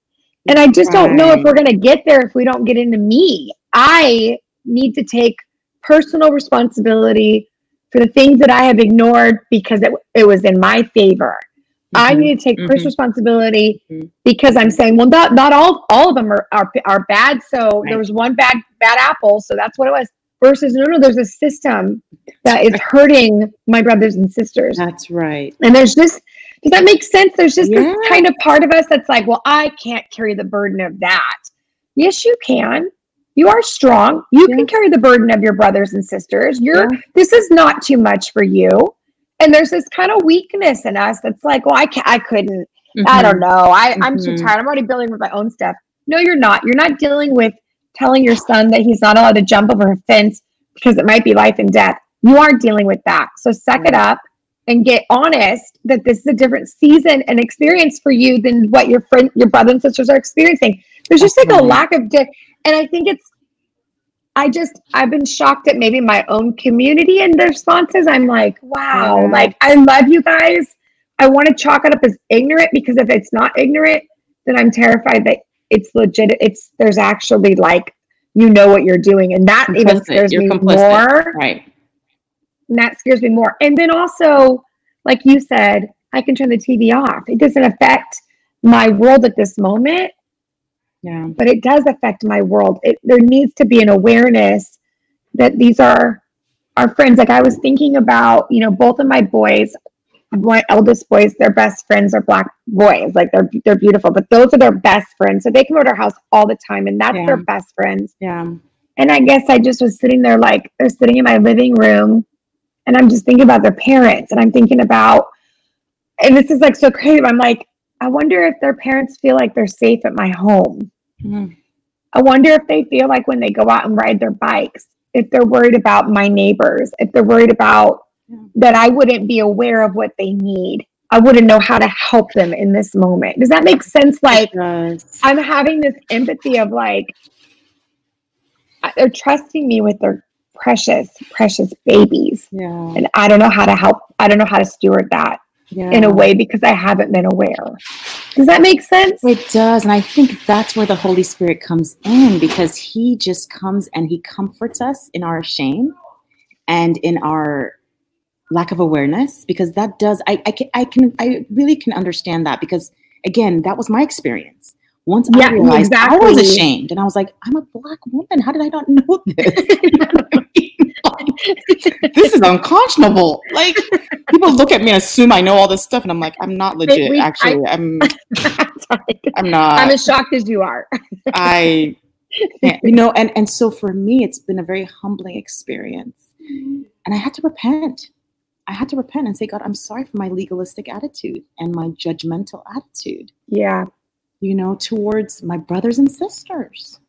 and i just don't know if we're going to get there if we don't get into me i need to take personal responsibility for the things that i have ignored because it, it was in my favor I Mhm. need to take personal mhm. responsibility Mhm. because I'm saying, well, not not all all of them are are, are bad. So Right. there was one bad bad apple, so that's what it was. Versus, no, no, there's a system that is hurting my brothers and sisters, That's right. and there's just does that make sense? There's just Yeah. this kind of part of us that's like, well, I can't carry the burden of that. Yes, you can. You are strong. You Yeah. can carry the burden of your brothers and sisters. You're Yeah. this is not too much for you. And there's this kind of weakness in us that's like, well, I can't, I couldn't, I Mhm. don't know. I, I'm too Mhm. tired. I'm already dealing with my own stuff. No, you're not. You're not dealing with telling your son that he's not allowed to jump over a fence because it might be life and death. You aren't dealing with that. So suck it up and get honest that this is a different season and experience for you than what your friend, your brother and sisters are experiencing. There's just like a lack of, di- and I think it's. I just I've been shocked at maybe my own community and the responses. I'm like, wow, Yes. like I love you guys. I want to chalk it up as ignorant because if it's not ignorant, then I'm terrified that it's legit. It's there's actually like you know what you're doing, and that even Complicit. scares You're me complicit. more. Right. And that scares me more. And then also, like you said, I can turn the TV off. It doesn't affect my world at this moment, Yeah. but it does affect my world. It, there needs to be an awareness that these are our friends. Like I was thinking about, you know, both of my boys, my eldest boys, their best friends are black boys. Like they're they're beautiful, but those are their best friends. So they come over to our house all the time, and that's Yeah. their best friends. Yeah. And I guess I just was sitting there like they're sitting in my living room and I'm just thinking about their parents and I'm thinking about and this is like so crazy. I'm like, I wonder if their parents feel like they're safe at my home. Mm. I wonder if they feel like when they go out and ride their bikes, if they're worried about my neighbors, if they're worried about that I wouldn't be aware of what they need. I wouldn't know how to help them in this moment. Does that make sense? Like I'm having this empathy of like they're trusting me with their precious, precious babies. yeah. And I don't know how to help. I don't know how to steward that Yeah. in a way because I haven't been aware. Does that make sense? It does. And I think that's where the Holy Spirit comes in because he just comes and he comforts us in our shame and in our lack of awareness because that does I, I can I can I really can understand that because again that was my experience Once yeah, I realized exactly. I was ashamed and I was like, I'm a black woman. How did I not know this? this is unconscionable. Like people look at me and assume I know all this stuff, and I'm like, I'm not legit. We, actually, I, am I'm, I'm not. I'm as shocked as you are. I, you know, and and so for me, it's been a very humbling experience, and I had to repent. I had to repent and say, God, I'm sorry for my legalistic attitude and my judgmental attitude. Yeah. You know, towards my brothers and sisters,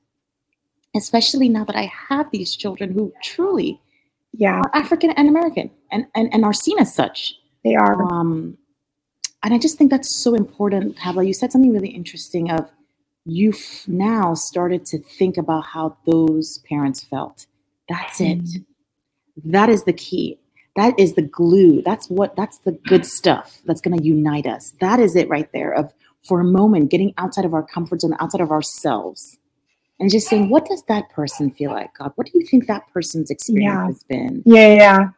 especially now that I have these children who truly yeah. are African and American and, and, and are seen as such. They are. Um, and I just think that's so important, Pablo. You said something really interesting of you've now started to think about how those parents felt. That's it. Mm-hmm. That is the key. That is the glue. That's what that's the good stuff that's going to unite us. That is it right there of for a moment getting outside of our comfort zone, outside of ourselves and just saying, what does that person feel like, God? What do you think that person's experience yeah. has been? Yeah, yeah.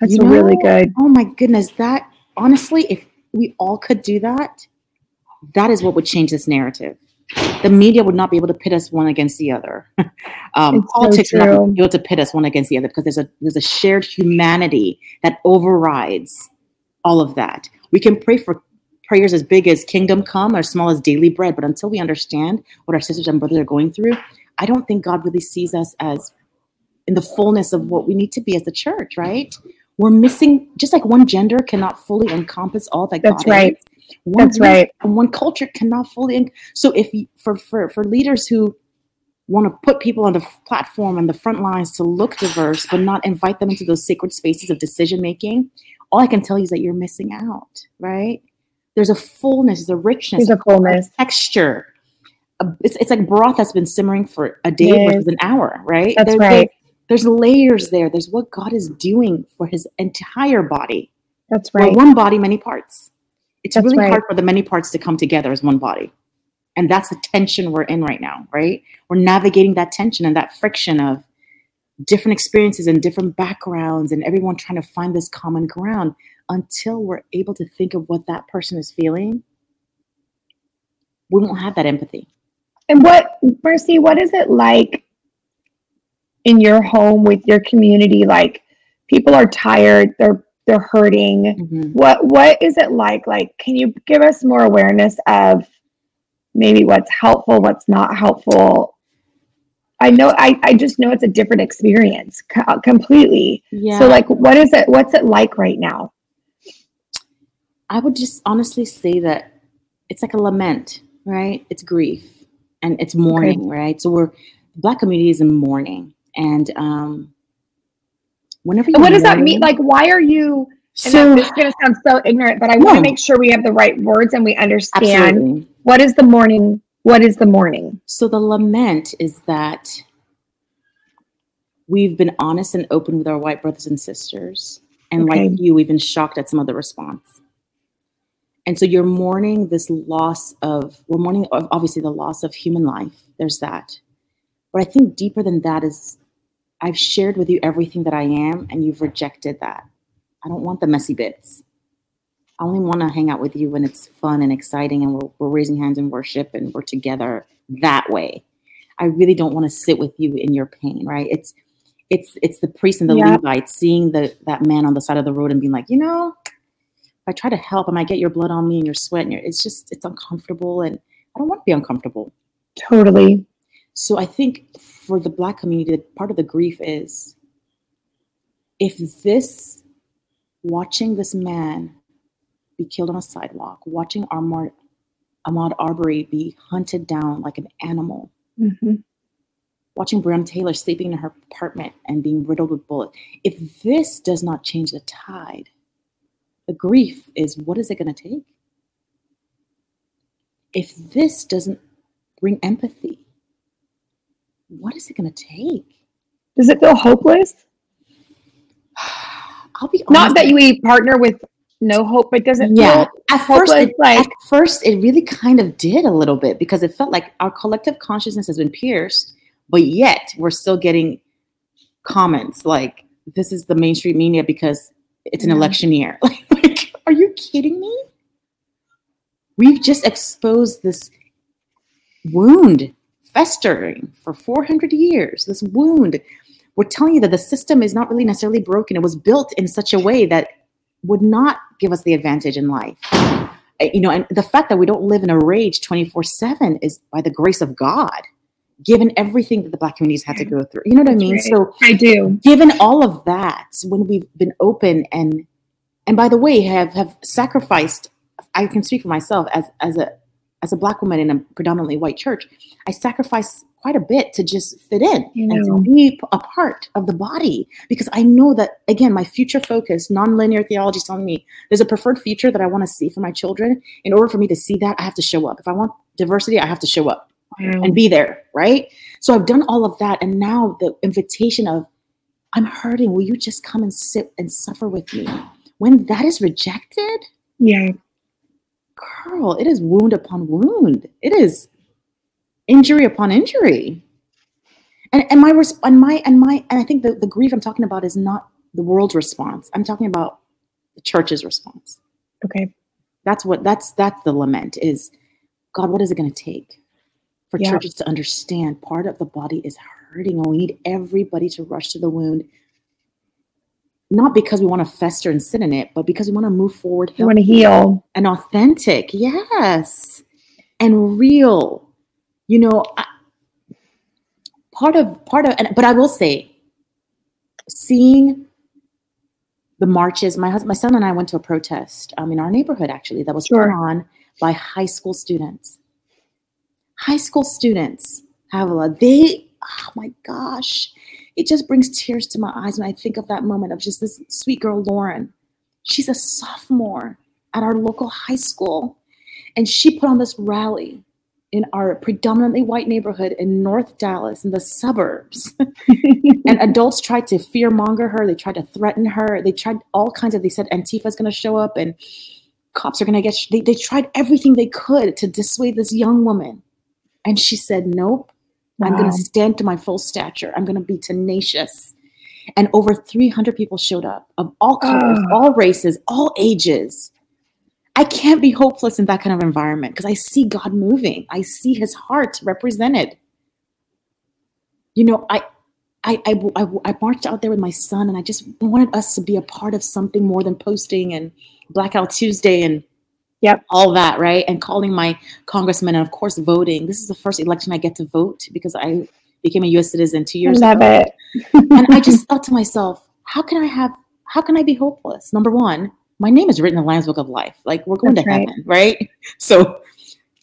That's you know? really good. Oh my goodness. That honestly, if we all could do that, that is what would change this narrative. The media would not be able to pit us one against the other. um, politics so would not be able to pit us one against the other because there's a there's a shared humanity that overrides all of that. We can pray for prayers as big as kingdom come or small as daily bread. But until we understand what our sisters and brothers are going through, I don't think God really sees us as in the fullness of what we need to be as the church, right? We're missing just like one gender cannot fully encompass all that That's God right. Is. One That's right. And one culture cannot fully. En- so if you, for for for leaders who want to put people on the platform and the front lines to look diverse, but not invite them into those sacred spaces of decision making, all I can tell you is that you're missing out, right? There's a fullness, there's a richness, there's a fullness, a texture. It's, it's like broth that's been simmering for a day yes. versus an hour, right? That's there, right. There, there's layers there. There's what God is doing for His entire body. That's right. one body, many parts. It's that's really right. hard for the many parts to come together as one body. And that's the tension we're in right now, right? We're navigating that tension and that friction of different experiences and different backgrounds and everyone trying to find this common ground until we're able to think of what that person is feeling, we won't have that empathy. And what, Mercy, what is it like in your home with your community? Like people are tired, they're they're hurting. Mm-hmm. What what is it like? Like, can you give us more awareness of maybe what's helpful, what's not helpful? I know I, I just know it's a different experience co- completely. Yeah. So like what is it what's it like right now? I would just honestly say that it's like a lament, right? It's grief and it's mourning, okay. right? So we're the black community is in mourning. And um whenever What does that mean? Like why are you so this is gonna sound so ignorant, but I want to make sure we have the right words and we understand absolutely. what is the mourning what is the mourning? So the lament is that we've been honest and open with our white brothers and sisters. And okay. like you, we've been shocked at some of the response. And so you're mourning this loss of, we're mourning obviously the loss of human life. There's that. But I think deeper than that is I've shared with you everything that I am, and you've rejected that. I don't want the messy bits. I only want to hang out with you when it's fun and exciting and we're, we're raising hands in worship and we're together that way. I really don't want to sit with you in your pain, right? It's it's it's the priest and the yeah. Levites seeing the that man on the side of the road and being like, you know, I try to help, and I might get your blood on me and your sweat, and your, it's just it's uncomfortable, and I don't want to be uncomfortable. Totally. So I think for the Black community, part of the grief is if this watching this man be killed on a sidewalk, watching Ahmaud, Ahmaud Arbery be hunted down like an animal, mm-hmm. watching Breonna Taylor sleeping in her apartment and being riddled with bullets. If this does not change the tide, the grief is what is it going to take? If this doesn't bring empathy, what is it going to take? Does it feel hopeless? I'll be honest. Not that you partner with no hope, but doesn't yeah. At first, it, like at first, it really kind of did a little bit because it felt like our collective consciousness has been pierced, but yet we're still getting comments like, "This is the mainstream media because it's an election year." Like, are you kidding me? We've just exposed this wound festering for 400 years. This wound, we're telling you that the system is not really necessarily broken. It was built in such a way that would not give us the advantage in life. Uh, you know, and the fact that we don't live in a rage 24 7 is by the grace of God, given everything that the Black communities had to go through. You know what That's I mean? Right. So I do. Given all of that, when we've been open and and by the way, have have sacrificed, I can speak for myself as as a as a black woman in a predominantly white church, I sacrifice quite a bit to just fit in you know. and to be a part of the body because I know that again, my future focus, nonlinear theology is telling me there's a preferred future that I want to see for my children. In order for me to see that, I have to show up. If I want diversity, I have to show up mm. and be there, right? So I've done all of that, and now the invitation of I'm hurting. Will you just come and sit and suffer with me? When that is rejected, yeah, girl, it is wound upon wound. It is injury upon injury. And, and my and my and my and I think the, the grief I'm talking about is not the world's response. I'm talking about the church's response. Okay. That's what that's that's the lament is God, what is it going to take for yeah. churches to understand part of the body is hurting and we need everybody to rush to the wound not because we want to fester and sit in it, but because we want to move forward. We want to heal. And authentic, yes. And real. You know, I, part of part of and but I will say, seeing the marches, my husband, my son and I went to a protest um, in our neighborhood actually that was sure. put on by high school students. High school students, Havilah, they, oh my gosh, it just brings tears to my eyes when I think of that moment of just this sweet girl, Lauren. She's a sophomore at our local high school. And she put on this rally in our predominantly white neighborhood in North Dallas, in the suburbs. and adults tried to fear monger her. They tried to threaten her. They tried all kinds of, they said Antifa's going to show up and cops are going to get, they, they tried everything they could to dissuade this young woman. And she said, nope, Wow. I'm going to stand to my full stature. I'm going to be tenacious. And over 300 people showed up of all colors, uh. all races, all ages. I can't be hopeless in that kind of environment because I see God moving. I see his heart represented. You know, I, I, I, I, I marched out there with my son and I just wanted us to be a part of something more than posting and Blackout Tuesday and Yep. All that, right? And calling my congressman and of course voting. This is the first election I get to vote because I became a US citizen two years I love ago. it. and I just thought to myself, how can I have how can I be hopeless? Number one, my name is written in the Lamb's Book of Life. Like we're going That's to right. heaven, right? So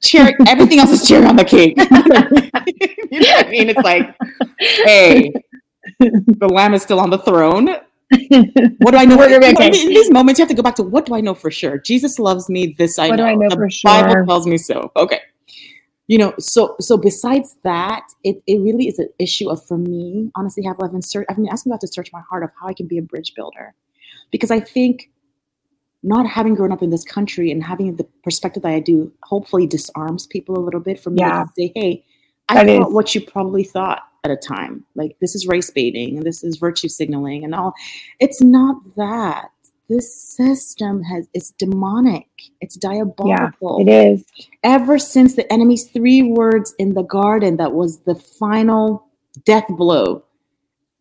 cherry everything else is cherry on the cake. you know what I mean? It's like, hey, the lamb is still on the throne what do I know? in, in these moments, you have to go back to what do I know for sure? Jesus loves me. This I what know. do I know the for sure? Bible tells me so. Okay. You know, so so besides that, it, it really is an issue of for me, honestly, have I've been search, I've been asking God to search my heart of how I can be a bridge builder. Because I think not having grown up in this country and having the perspective that I do hopefully disarms people a little bit for me yeah. to say, hey, I that thought is. what you probably thought at a time. Like this is race baiting and this is virtue signaling and all. It's not that. This system has it's demonic. It's diabolical. Yeah, it is. Ever since the enemy's three words in the garden that was the final death blow.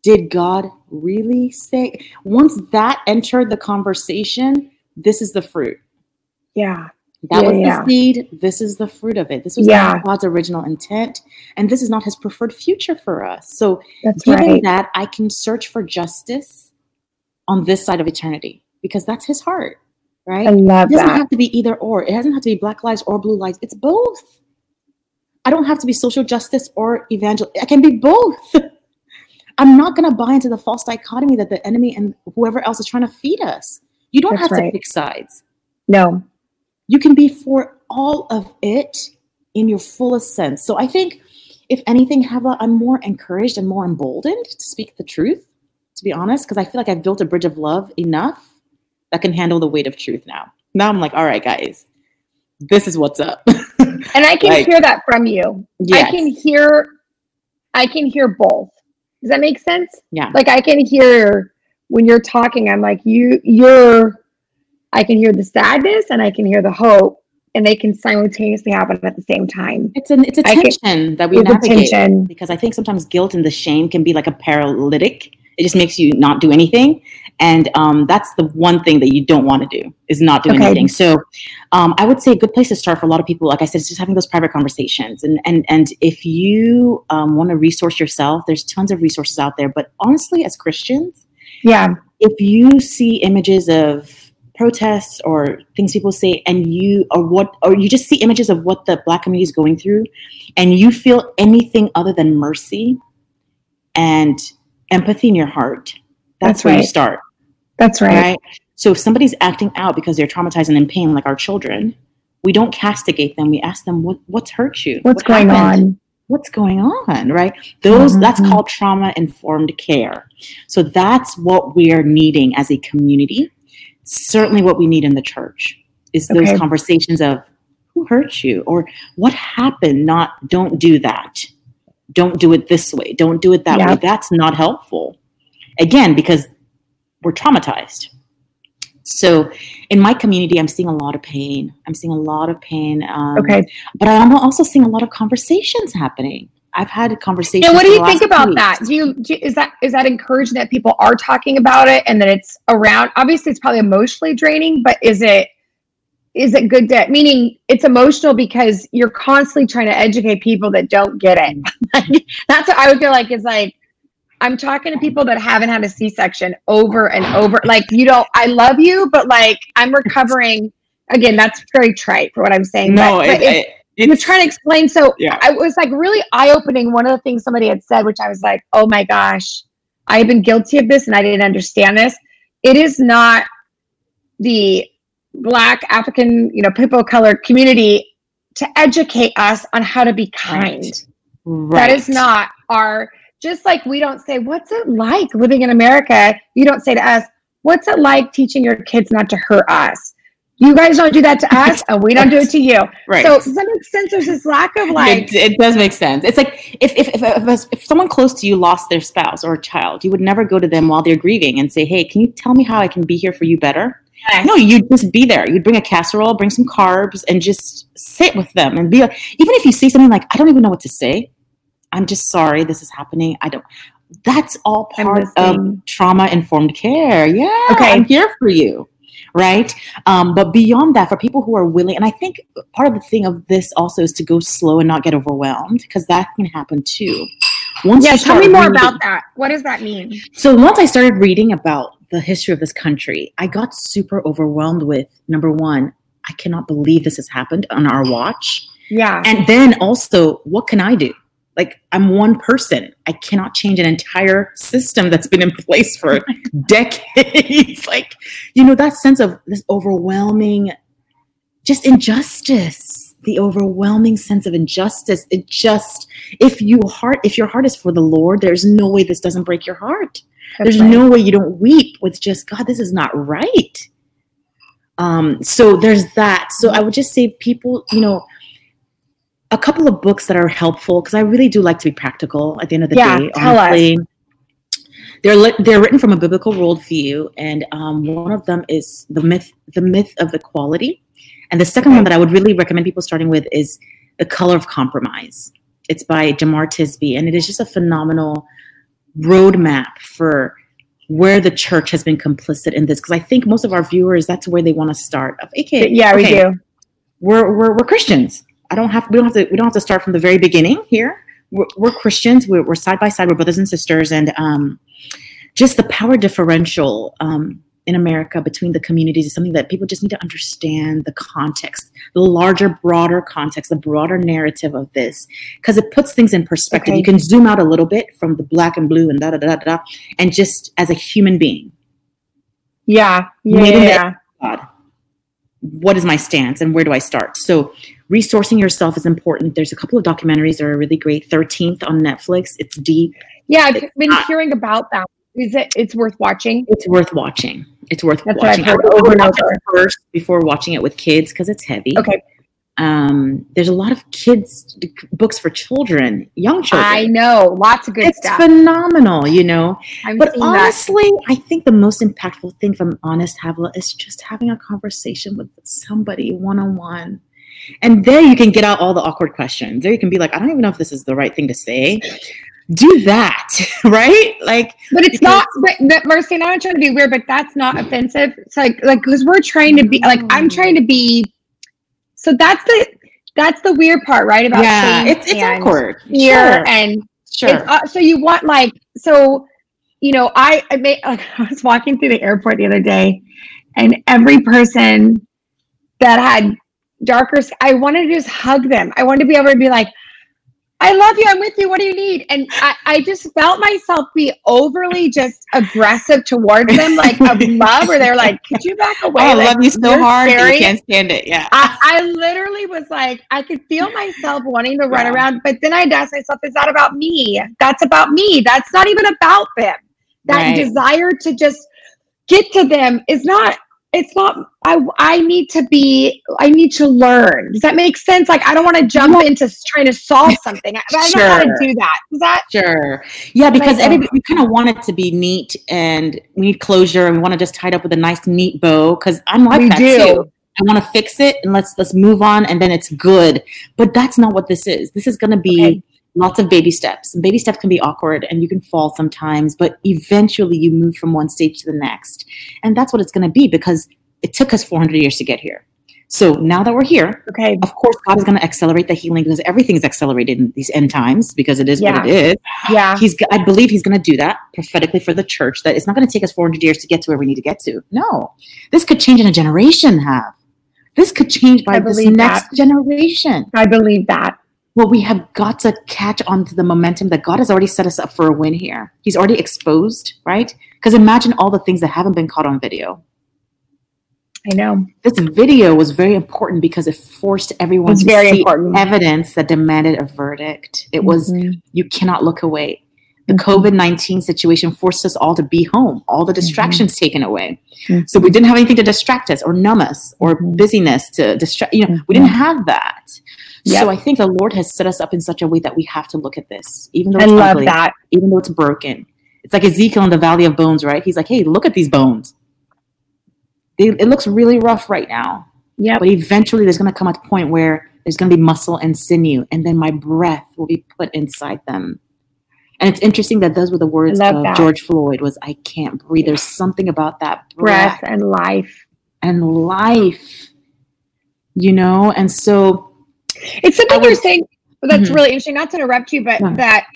Did God really say once that entered the conversation, this is the fruit. Yeah. That yeah, was yeah. the seed. This is the fruit of it. This was yeah. God's original intent. And this is not his preferred future for us. So, that's given right. that, I can search for justice on this side of eternity because that's his heart, right? I love it doesn't that. have to be either or. It doesn't have to be black lives or blue lives. It's both. I don't have to be social justice or evangel. I can be both. I'm not going to buy into the false dichotomy that the enemy and whoever else is trying to feed us. You don't that's have right. to pick sides. No, you can be for all of it in your fullest sense. So I think, if anything, Hava, I'm more encouraged and more emboldened to speak the truth, to be honest, because I feel like I've built a bridge of love enough that can handle the weight of truth now. Now I'm like, all right, guys, this is what's up. and I can like, hear that from you. Yes. I can hear, I can hear both. Does that make sense? Yeah. Like I can hear when you're talking, I'm like, you, you're I can hear the sadness and I can hear the hope, and they can simultaneously happen at the same time. It's an it's a tension can- that we navigate tension. because I think sometimes guilt and the shame can be like a paralytic. It just makes you not do anything, and um, that's the one thing that you don't want to do is not do Okay. anything. So, um, I would say a good place to start for a lot of people, like I said, is just having those private conversations. And and and if you um, want to resource yourself, there's tons of resources out there. But honestly, as Christians, Yeah. if you see images of protests or things people say and you or what or you just see images of what the black community is going through and you feel anything other than mercy and empathy in your heart that's, That's where you start That's right. right so if somebody's acting out because they're traumatized and in pain like our children we don't castigate them we ask them what what's hurt you What's What going happened? on? what's going on right those that's Mhm. called trauma informed care so that's what we're needing as a community certainly what we need in the church is those conversations of who hurt you? Or what happened? Not don't do that. Don't do it this way. Don't do it that way. That's not helpful. Again because we're traumatized. So in my community i'm seeing a lot of pain. I'm seeing a lot of pain um, Okay. but I'm also seeing a lot of conversations happening. I've had conversations. And what do you think about that? Do you, do you is that is that encouraging that people are talking about it and that it's around? Obviously, it's probably emotionally draining, but is it is it good to meaning it's emotional because you're constantly trying to educate people that don't get it. Mm. Like, that's what I would feel like is like I'm talking to people that haven't had a C-section over and over. Like you don't. I love you, but like I'm recovering. Again, that's very trite for what I'm saying. No, but, it, but it, it's trying to explain. So Yeah. I was like really eye opening. One of the things somebody had said, which I was like, oh my gosh, I've been guilty of this and I didn't understand this. It is not the black African, you know, people of color community to educate us on how to be kind. right. That is not our just like we don't say, What's it like living in America? You don't say to us, What's it like teaching your kids not to hurt us? You guys don't do that to us, and we don't do it to you. right. So does that make sense? There's this lack of like, it, it does make sense. It's like if if, if, if if someone close to you lost their spouse or a child, you would never go to them while they're grieving and say, "Hey, can you tell me how I can be here for you better?" No, you'd just be there. You'd bring a casserole, bring some carbs, and just sit with them and be like, even if you say something like, "I don't even know what to say," I'm just sorry this is happening. I don't. That's all part of trauma informed care. Yeah, Okay. I'm here for you. Right. Um, but beyond that, for people who are willing, and I think part of the thing of this also is to go slow and not get overwhelmed because that can happen too. Once yeah, tell me more reading- about that. What does that mean? so once I started reading about the history of this country, I got super overwhelmed with number one, I cannot believe this has happened on our watch. Yeah. And then also, what can I do? Like, I'm one person. I cannot change an entire system that's been in place for decades. like, you know, that sense of this overwhelming, just injustice, the overwhelming sense of injustice. It just, if you heart, if your heart is for the Lord, there's no way this doesn't break your heart. There's no way you don't weep with just God. This is not right. Um, so there's that. So I would just say, people, you know, a couple of books that are helpful because I really do like to be practical. At the end of the Yeah, day, tell us. honestly, they're li- they're written from a biblical worldview, and um, one of them is the myth the myth of equality, and the second one that I would really recommend people starting with is the Color of Compromise. It's by Jemar Tisby, and it is just a phenomenal roadmap for where the church has been complicit in this. Because I think most of our viewers, that's where they want to start. Of, okay, yeah, we okay, do. We're, we're we're Christians. I don't have we don't have to we don't have to start from the very beginning here. We're, we're Christians. We're, we're side by side. We're brothers and sisters, and um, just the power differential um, in America between the communities is something that people just need to understand the context, the larger, broader context, the broader narrative of this, because it puts things in perspective. Okay. You can zoom out a little bit from the black and blue and da da da da da, and just as a human being, Yeah. Yeah. Made in the- yeah. God, what is my stance and where do I start? So, resourcing yourself is important. There's a couple of documentaries that are really great. 13th on Netflix. It's deep. Yeah, I've been not- hearing about that. Is it? It's worth watching. It's worth watching. It's worth That's what I've watching. heard over and over. first before watching it with kids because it's heavy. Okay, Um, there's a lot of kids books for children, young children. I know lots of good stuff. it's stuff. phenomenal, you know. I'm But seeing that. honestly, I think the most impactful thing, if I'm honest, Havilah, is just having a conversation with somebody one on one And there you can get out all the awkward questions. There you can be like, I don't even know if this is the right thing to say. Do that, right? Like, but it's not. But, but Mercy, and I'm not trying to be weird, but that's not offensive. It's like, like, because we're trying to be, like, I'm trying to be. So that's the that's the weird part, right? About yeah, it's, it's awkward. Fear sure. and sure. Uh, so you want like so, you know, I I, made, like, I was walking through the airport the other day, and every person that had darker, I wanted to just hug them. I wanted to be able to be like, I love you. I'm with you. What do you need? And I, I just felt myself be overly just aggressive towards them, like of love, where they're like, "Could you back away?" Oh, I like, love you so hard. You can't stand it. Yeah. I, I, literally was like, I could feel myself wanting to run around, but then I'd ask myself, "Is that about me? That's about me. That's not even about them. That right. desire to just get to them is not it's not I I need to be I need to learn. Does that make sense? Like I don't want to jump into trying to solve something. I, I don't know how to do that. Does that Sure. Yeah, because everybody we kind of want it to be neat and we need closure and we want to just tie it up with a nice neat bow because I'm like we that do. too. I want to fix it and let's let's move on and then it's good. But that's not what this is. This is going to be okay lots of baby steps. Baby steps can be awkward and you can fall sometimes, but eventually you move from one stage to the next. And that's what it's going to be because it took us 400 years to get here. So now that we're here, okay, of course, God is going to accelerate the healing because everything is accelerated in these end times because it is yeah. what it is. Yeah, he's. I believe he's going to do that prophetically for the church. That it's not going to take us 400 years to get to where we need to get to. No, this could change in a generation. Have this could change by this next that. generation. I believe that. Well, we have got to catch on to the momentum that God has already set us up for a win here. He's already exposed, right? Because imagine all the things that haven't been caught on video. I know. This video was very important because it forced everyone to see important. evidence that demanded a verdict. It mm-hmm. was, you cannot look away. The mm-hmm. COVID 19 situation forced us all to be home, all the distractions mm-hmm. taken away. Mm-hmm. So we didn't have anything to distract us or numb us or mm-hmm. busyness to distract, you know, we didn't mm-hmm. have that. Yep. So I think the Lord has set us up in such a way that we have to look at this, even though it's I love ugly, that. even though it's broken. It's like Ezekiel in the Valley of Bones, right? He's like, hey, look at these bones. They, it looks really rough right now. Yeah. But eventually there's going to come a point where there's going to be muscle and sinew, and then my breath will be put inside them. And it's interesting that those were the words of that. George Floyd was I can't breathe. There's something about that breath, breath and life. And life. You know, and so it's something you're saying that's mm-hmm. really interesting. Not to interrupt you, but yeah. that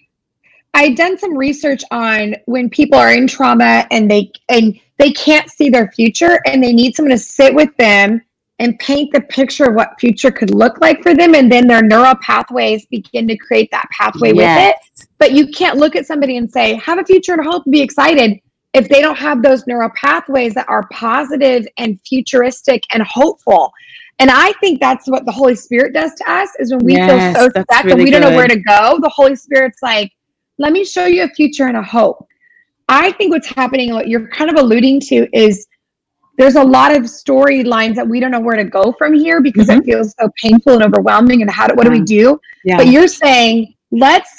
I'd done some research on when people are in trauma and they and they can't see their future and they need someone to sit with them and paint the picture of what future could look like for them and then their neural pathways begin to create that pathway yes. with it but you can't look at somebody and say have a future and hope and be excited if they don't have those neural pathways that are positive and futuristic and hopeful and I think that's what the Holy Spirit does to us is when we yes, feel so stuck really and we don't know where to go, the Holy Spirit's like, let me show you a future and a hope. I think what's happening, what you're kind of alluding to is there's a lot of storylines that we don't know where to go from here because mm-hmm. it feels so painful and overwhelming and how do, what yeah. do we do? Yeah. But you're saying, let's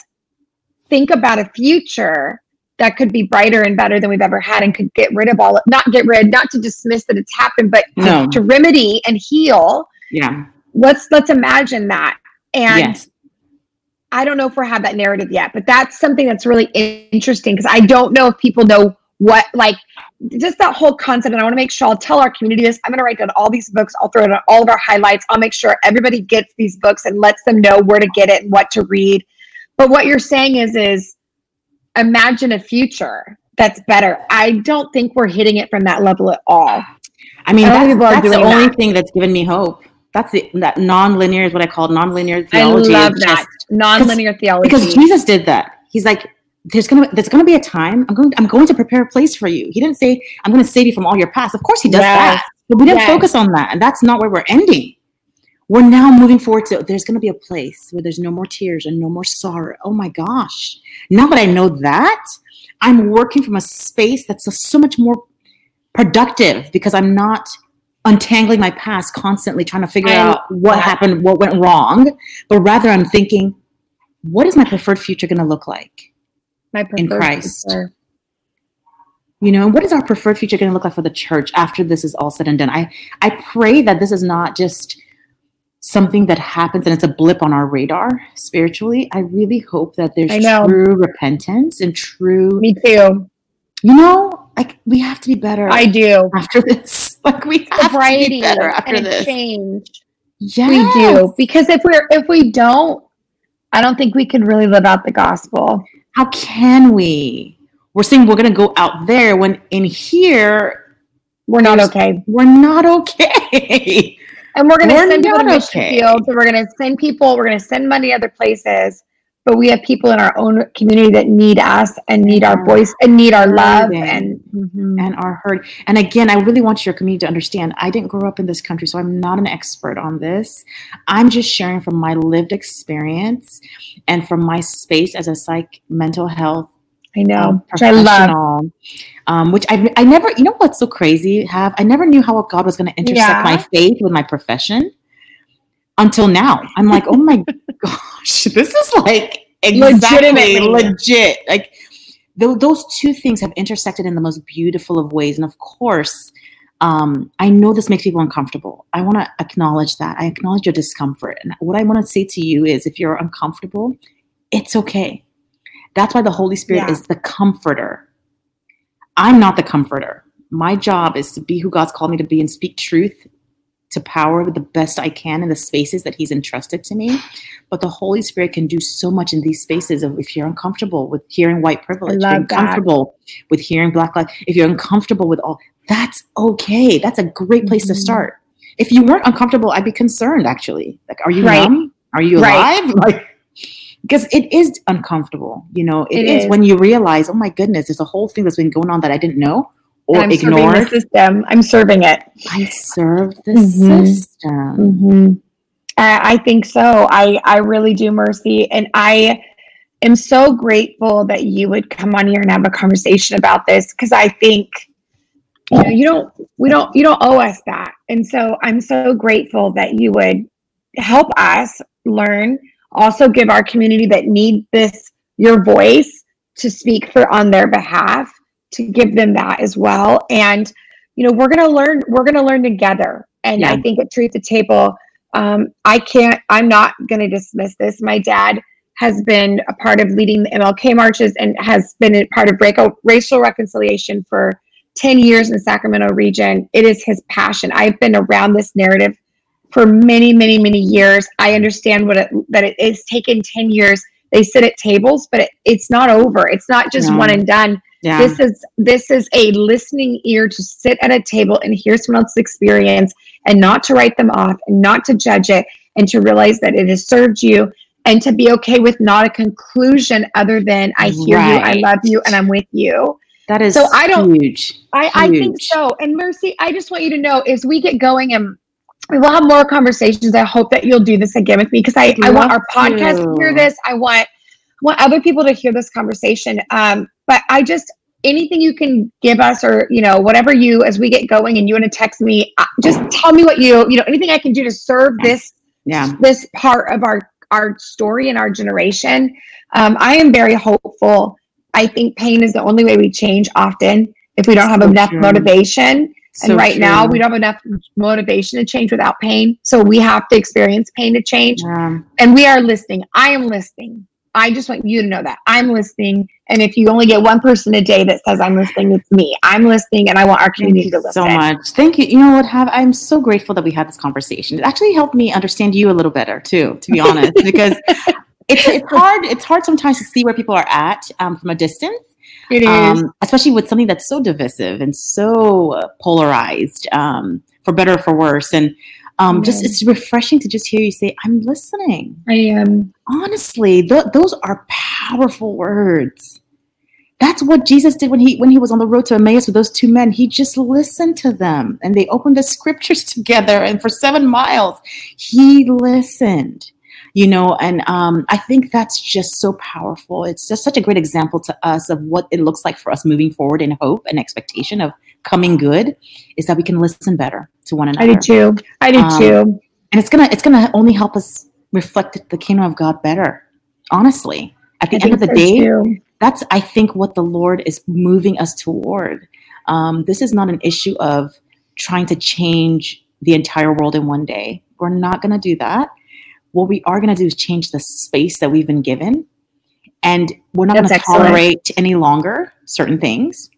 think about a future that could be brighter and better than we've ever had and could get rid of all not get rid not to dismiss that it's happened but no. to, to, remedy and heal. Yeah. Let's let's imagine that. And yes. i don't know if we have that narrative yet but that's something that's really interesting because i don't know if people know what like just that whole concept. And i want to make sure i'll tell our community this. I'm going to write down all these books. I'll throw it on all of our highlights. I'll make sure everybody gets these books and lets them know where to get it and what to read. But what you're saying is is imagine a future that's better. I don't think we're hitting it from that level at all. I mean, that's, that's the only that. thing that's given me hope. That's the, that non-linear is what I call non-linear theology. I love that non-linear theology because Jesus did that. He's like, there's gonna there's gonna be a time I'm going I'm going to prepare a place for you. He didn't say I'm going to save you from all your past. Of course, he does yes. that, but we didn't yes. focus on that, and that's not where we're ending we're now moving forward to there's going to be a place where there's no more tears and no more sorrow. Oh my gosh. Now that I know that, I'm working from a space that's so much more productive because I'm not untangling my past constantly trying to figure I, out what happened, what went wrong, but rather I'm thinking, what is my preferred future going to look like in Christ? Future. You know, what is our preferred future going to look like for the church after this is all said and done? I, I pray that this is not just something that happens and it's a blip on our radar spiritually, I really hope that there's true repentance and true. Me too. You know, like we have to be better. I do after this. Like we have Sobriety to be better after this. Change. Yeah, we do because if we're if we don't, I don't think we can really live out the gospel. How can we? We're saying we're going to go out there when in here we're not okay. We're not okay. And we're going to send people to mission okay. fields, and we're going to send people. We're going to send money other places, but we have people in our own community that need us and need our voice and need our love and mm-hmm. and are heard. And again, I really want your community to understand. I didn't grow up in this country, so I'm not an expert on this. I'm just sharing from my lived experience and from my space as a psych mental health I know, um, which I love. Um, which I, I never, you know what's so crazy? Have I never knew how God was going to intersect yeah. my faith with my profession until now. I'm like, oh my gosh, this is like exactly legit. Like th- those two things have intersected in the most beautiful of ways. And of course, um, I know this makes people uncomfortable. I want to acknowledge that. I acknowledge your discomfort. And what I want to say to you is if you're uncomfortable, it's okay. That's why the Holy Spirit yeah. is the comforter. I'm not the comforter. My job is to be who God's called me to be and speak truth to power the best I can in the spaces that He's entrusted to me. But the Holy Spirit can do so much in these spaces of if you're uncomfortable with hearing white privilege, if you're uncomfortable with hearing black life, if you're uncomfortable with all that's okay. That's a great place mm-hmm. to start. If you weren't uncomfortable, I'd be concerned actually. Like, are you right. numb? Are you alive? Right. Like because it is uncomfortable. You know, it, it is, is, when you realize, oh my goodness, there's a whole thing that's been going on that I didn't know or I'm ignored. the system. I'm serving it. I serve the mm-hmm. system. Mm-hmm. I, I think so. I I really do, Mercy, and I am so grateful that you would come on here and have a conversation about this because I think you know you don't we don't you don't owe us that, and so I'm so grateful that you would help us learn also give our community that need this your voice to speak for on their behalf to give them that as well. And you know we're going to learn we're going to learn together. And yeah. i think at Truth to Table um, i can't i'm not going to dismiss this. My dad has been a part of leading the mlk marches and has been a part of break- racial reconciliation for 10 years in the sacramento region. It is his passion. I've been around this narrative for many, many, many years. I understand what it, that it, it's taken 10 years. They sit at tables, but it, it's not over. It's not just no. one and done. Yeah. This is this is a listening ear to sit at a table and hear someone else's experience and not to write them off and not to judge it and to realize that it has served you and to be okay with not a conclusion other than I hear right. you, I love you, and I'm with you. That is so I don't huge. I, huge. I think so. And Mercy, I just want you to know as we get going and we will have more conversations. I hope that you'll do this again with me because I, I want our podcast to. to hear this. I want want other people to hear this conversation. Um, but I just anything you can give us or you know whatever you as we get going and you want to text me uh, just tell me what you you know anything i can do to serve this yeah this part of our our story and our generation um, i am very hopeful i think pain is the only way we change often if we don't have so enough true. motivation so and right true. now, we don't have enough motivation to change without pain. So we have to experience pain to change. Yeah. And we are listening. I am listening. I just want you to know that I'm listening. And if you only get one person a day that says I'm listening, it's me. I'm listening, and I want our community to listen. So much. Thank you. You know what? Have I'm so grateful that we had this conversation. It actually helped me understand you a little better too. To be honest, because it's it's hard. It's hard sometimes to see where people are at um, from a distance. It is. Um, especially with something that's so divisive and so polarized, um, for better or for worse. And um, just it's refreshing to just hear you say, "I'm listening." I am. Honestly, th- those are powerful words. That's what Jesus did when he when he was on the road to Emmaus with those two men. He just listened to them, and they opened the scriptures together. And for seven miles, he listened you know and um, i think that's just so powerful. It's just such a great example to us of what it looks like for us moving forward in hope and expectation of coming good is that we can listen better to one another i do too. I do um, too. and it's gonna it's gonna only help us reflect the kingdom of god better honestly. At the I end of the day too. that's i think what the lord is moving us toward. Um, this is not an issue of trying to change the entire world in one day. We're not going to do that. What we are going to do is change the space that we've been given. And we're not going to tolerate any longer certain things.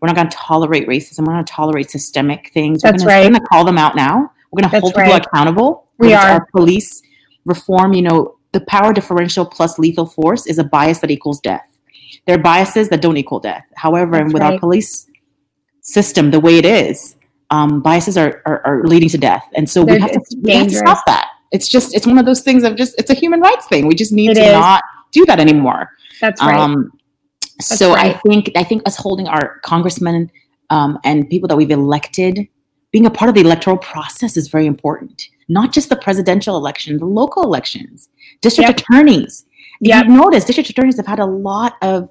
We're not going to tolerate racism. We're going to tolerate systemic things. That's we're going right. to call them out now. We're going to hold right. people accountable. We are. Our police reform, you know, the power differential plus lethal force is a bias that equals death. There are biases that don't equal death. However, That's with right. our police system, the way it is, um, biases are, are, are, leading to death. And so we have, to, we have, to, stop that. It's just, it's one of those things of just, it's a human rights thing. We just need it to is. not do that anymore. That's right. Um, That's so right. I think, I think us holding our congressmen um, and people that we've elected, being a part of the electoral process is very important. Not just the presidential election, the local elections, district yep. attorneys. Yep. you've noticed, district attorneys have had a lot of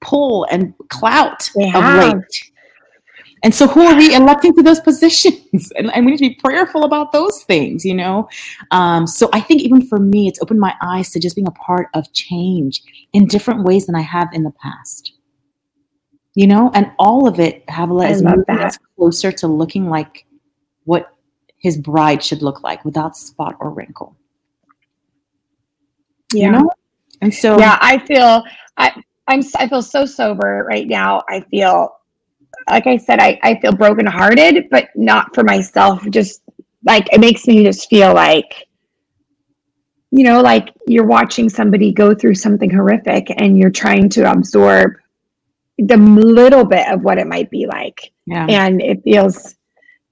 pull and clout of late and so, who are we electing to those positions? And, and we need to be prayerful about those things, you know? Um, so, I think even for me, it's opened my eyes to just being a part of change in different ways than I have in the past. You know, and all of it, Havilah, is moving us closer to looking like what his bride should look like without spot or wrinkle. Yeah. You know? And so, yeah, I feel I I'm I feel so sober right now. I feel like I said, I, I feel brokenhearted, but not for myself. Just like it makes me just feel like, you know, like you're watching somebody go through something horrific and you're trying to absorb the little bit of what it might be like. Yeah. And it feels,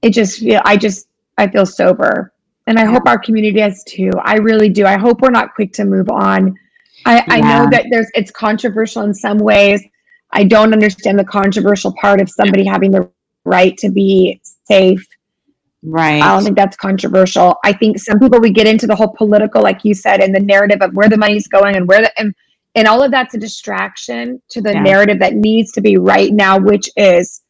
it just feel, I just, I feel sober. And I yeah. hope our community does too. I really do. I hope we're not quick to move on. I, yeah. I know that there's, it's controversial in some ways. I don't understand the controversial part of somebody having the right to be safe. Right. I don't think that's controversial. I think some people we get into the whole political, like you said, and the narrative of where the money's going and where the and, and all of that's a distraction to the yeah. narrative that needs to be right now, which is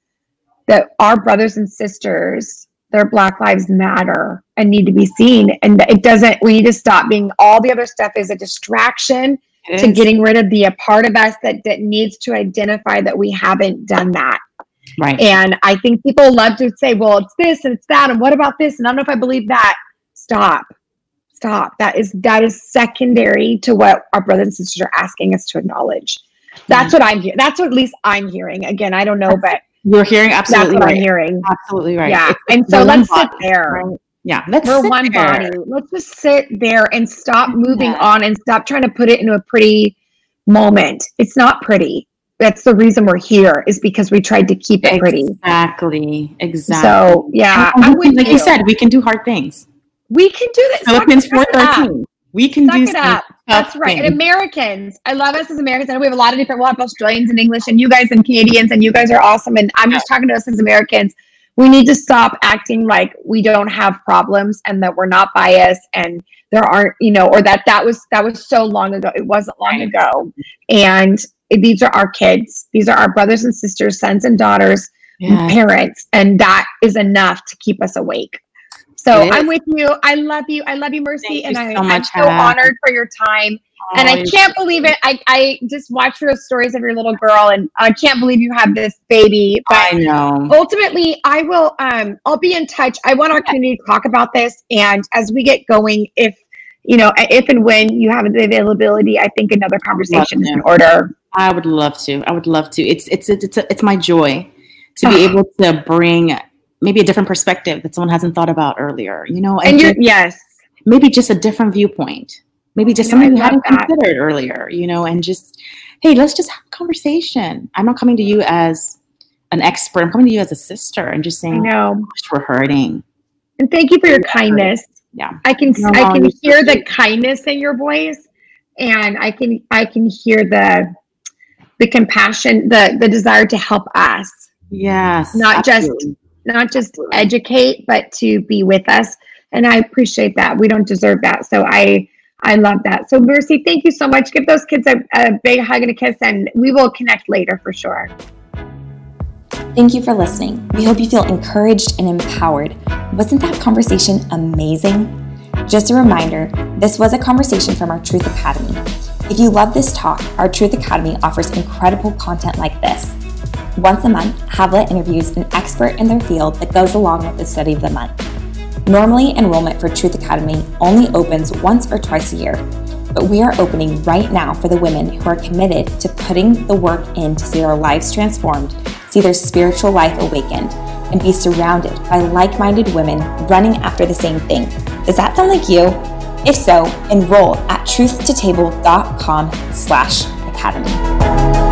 that our brothers and sisters, their Black Lives Matter and need to be seen. And it doesn't. We need to stop being all the other stuff is a distraction to getting rid of the a part of us that, that needs to identify that we haven't done that. Right. And I think people love to say, well, it's this and it's that. And what about this? And I don't know if I believe that. Stop. Stop. That is that is secondary to what our brothers and sisters are asking us to acknowledge. That's what I'm hearing. That's what at least I'm hearing. Again, I don't know, but you're hearing absolutely that's what right. I'm hearing. Absolutely right. Yeah. It's, and so let's sit there. Right? Yeah, let's no one there. body. Let's just sit there and stop moving yeah. on and stop trying to put it into a pretty moment. It's not pretty. That's the reason we're here is because we tried to keep it pretty. Exactly. Exactly. So yeah, and, and like you. said, we can do hard things. We can do this. Philippians four thirteen. We can Suck do it up. That's right. Things. And Americans, I love us as Americans. I know we have a lot of different, we have Australians and English, and you guys and Canadians, and you guys are awesome. And I'm just talking to us as Americans we need to stop acting like we don't have problems and that we're not biased and there aren't you know or that that was that was so long ago. It wasn't long ago. And these are our kids. These are our brothers and sisters sons and daughters parents. And that is enough to keep us awake so i'm with you i love you i love you mercy Thank and you so much, I, am so honored for your time and I can't believe it. I, I just watched those stories of your little girl, and I can't believe you have this baby. But I know. Ultimately, I will. Um, I'll be in touch. I want our community to talk about this, and as we get going, if you know, if and when you have the availability, I think another conversation is in order. I would love to. I would love to. It's it's it's a, it's my joy to be able to bring maybe a different perspective that someone hasn't thought about earlier. You know, and, and yes, maybe just a different viewpoint maybe just something you hadn't that. considered earlier, you know, and just, hey, let's just have a conversation. I'm not coming to you as an expert. I'm coming to you as a sister and just saying, no, we're hurting. And thank you for your kindness. Yeah. I can, no, I can hear the kindness in your voice and I can, I can hear the, the compassion, the, the desire to help us. Yes. Not absolutely. just, not just educate, but to be with us. And I appreciate that. We don't deserve that. So I, I love that. So, Mercy, thank you so much. Give those kids a, a big hug and a kiss, and we will connect later for sure. Thank you for listening. We hope you feel encouraged and empowered. Wasn't that conversation amazing? Just a reminder this was a conversation from our Truth Academy. If you love this talk, our Truth Academy offers incredible content like this. Once a month, Havilah interviews an expert in their field that goes along with the study of the month. Normally, enrollment for Truth Academy only opens once or twice a year, but we are opening right now for the women who are committed to putting the work in to see their lives transformed, see their spiritual life awakened, and be surrounded by like-minded women running after the same thing. Does that sound like you? If so, enroll at truthtotable.com slash academy.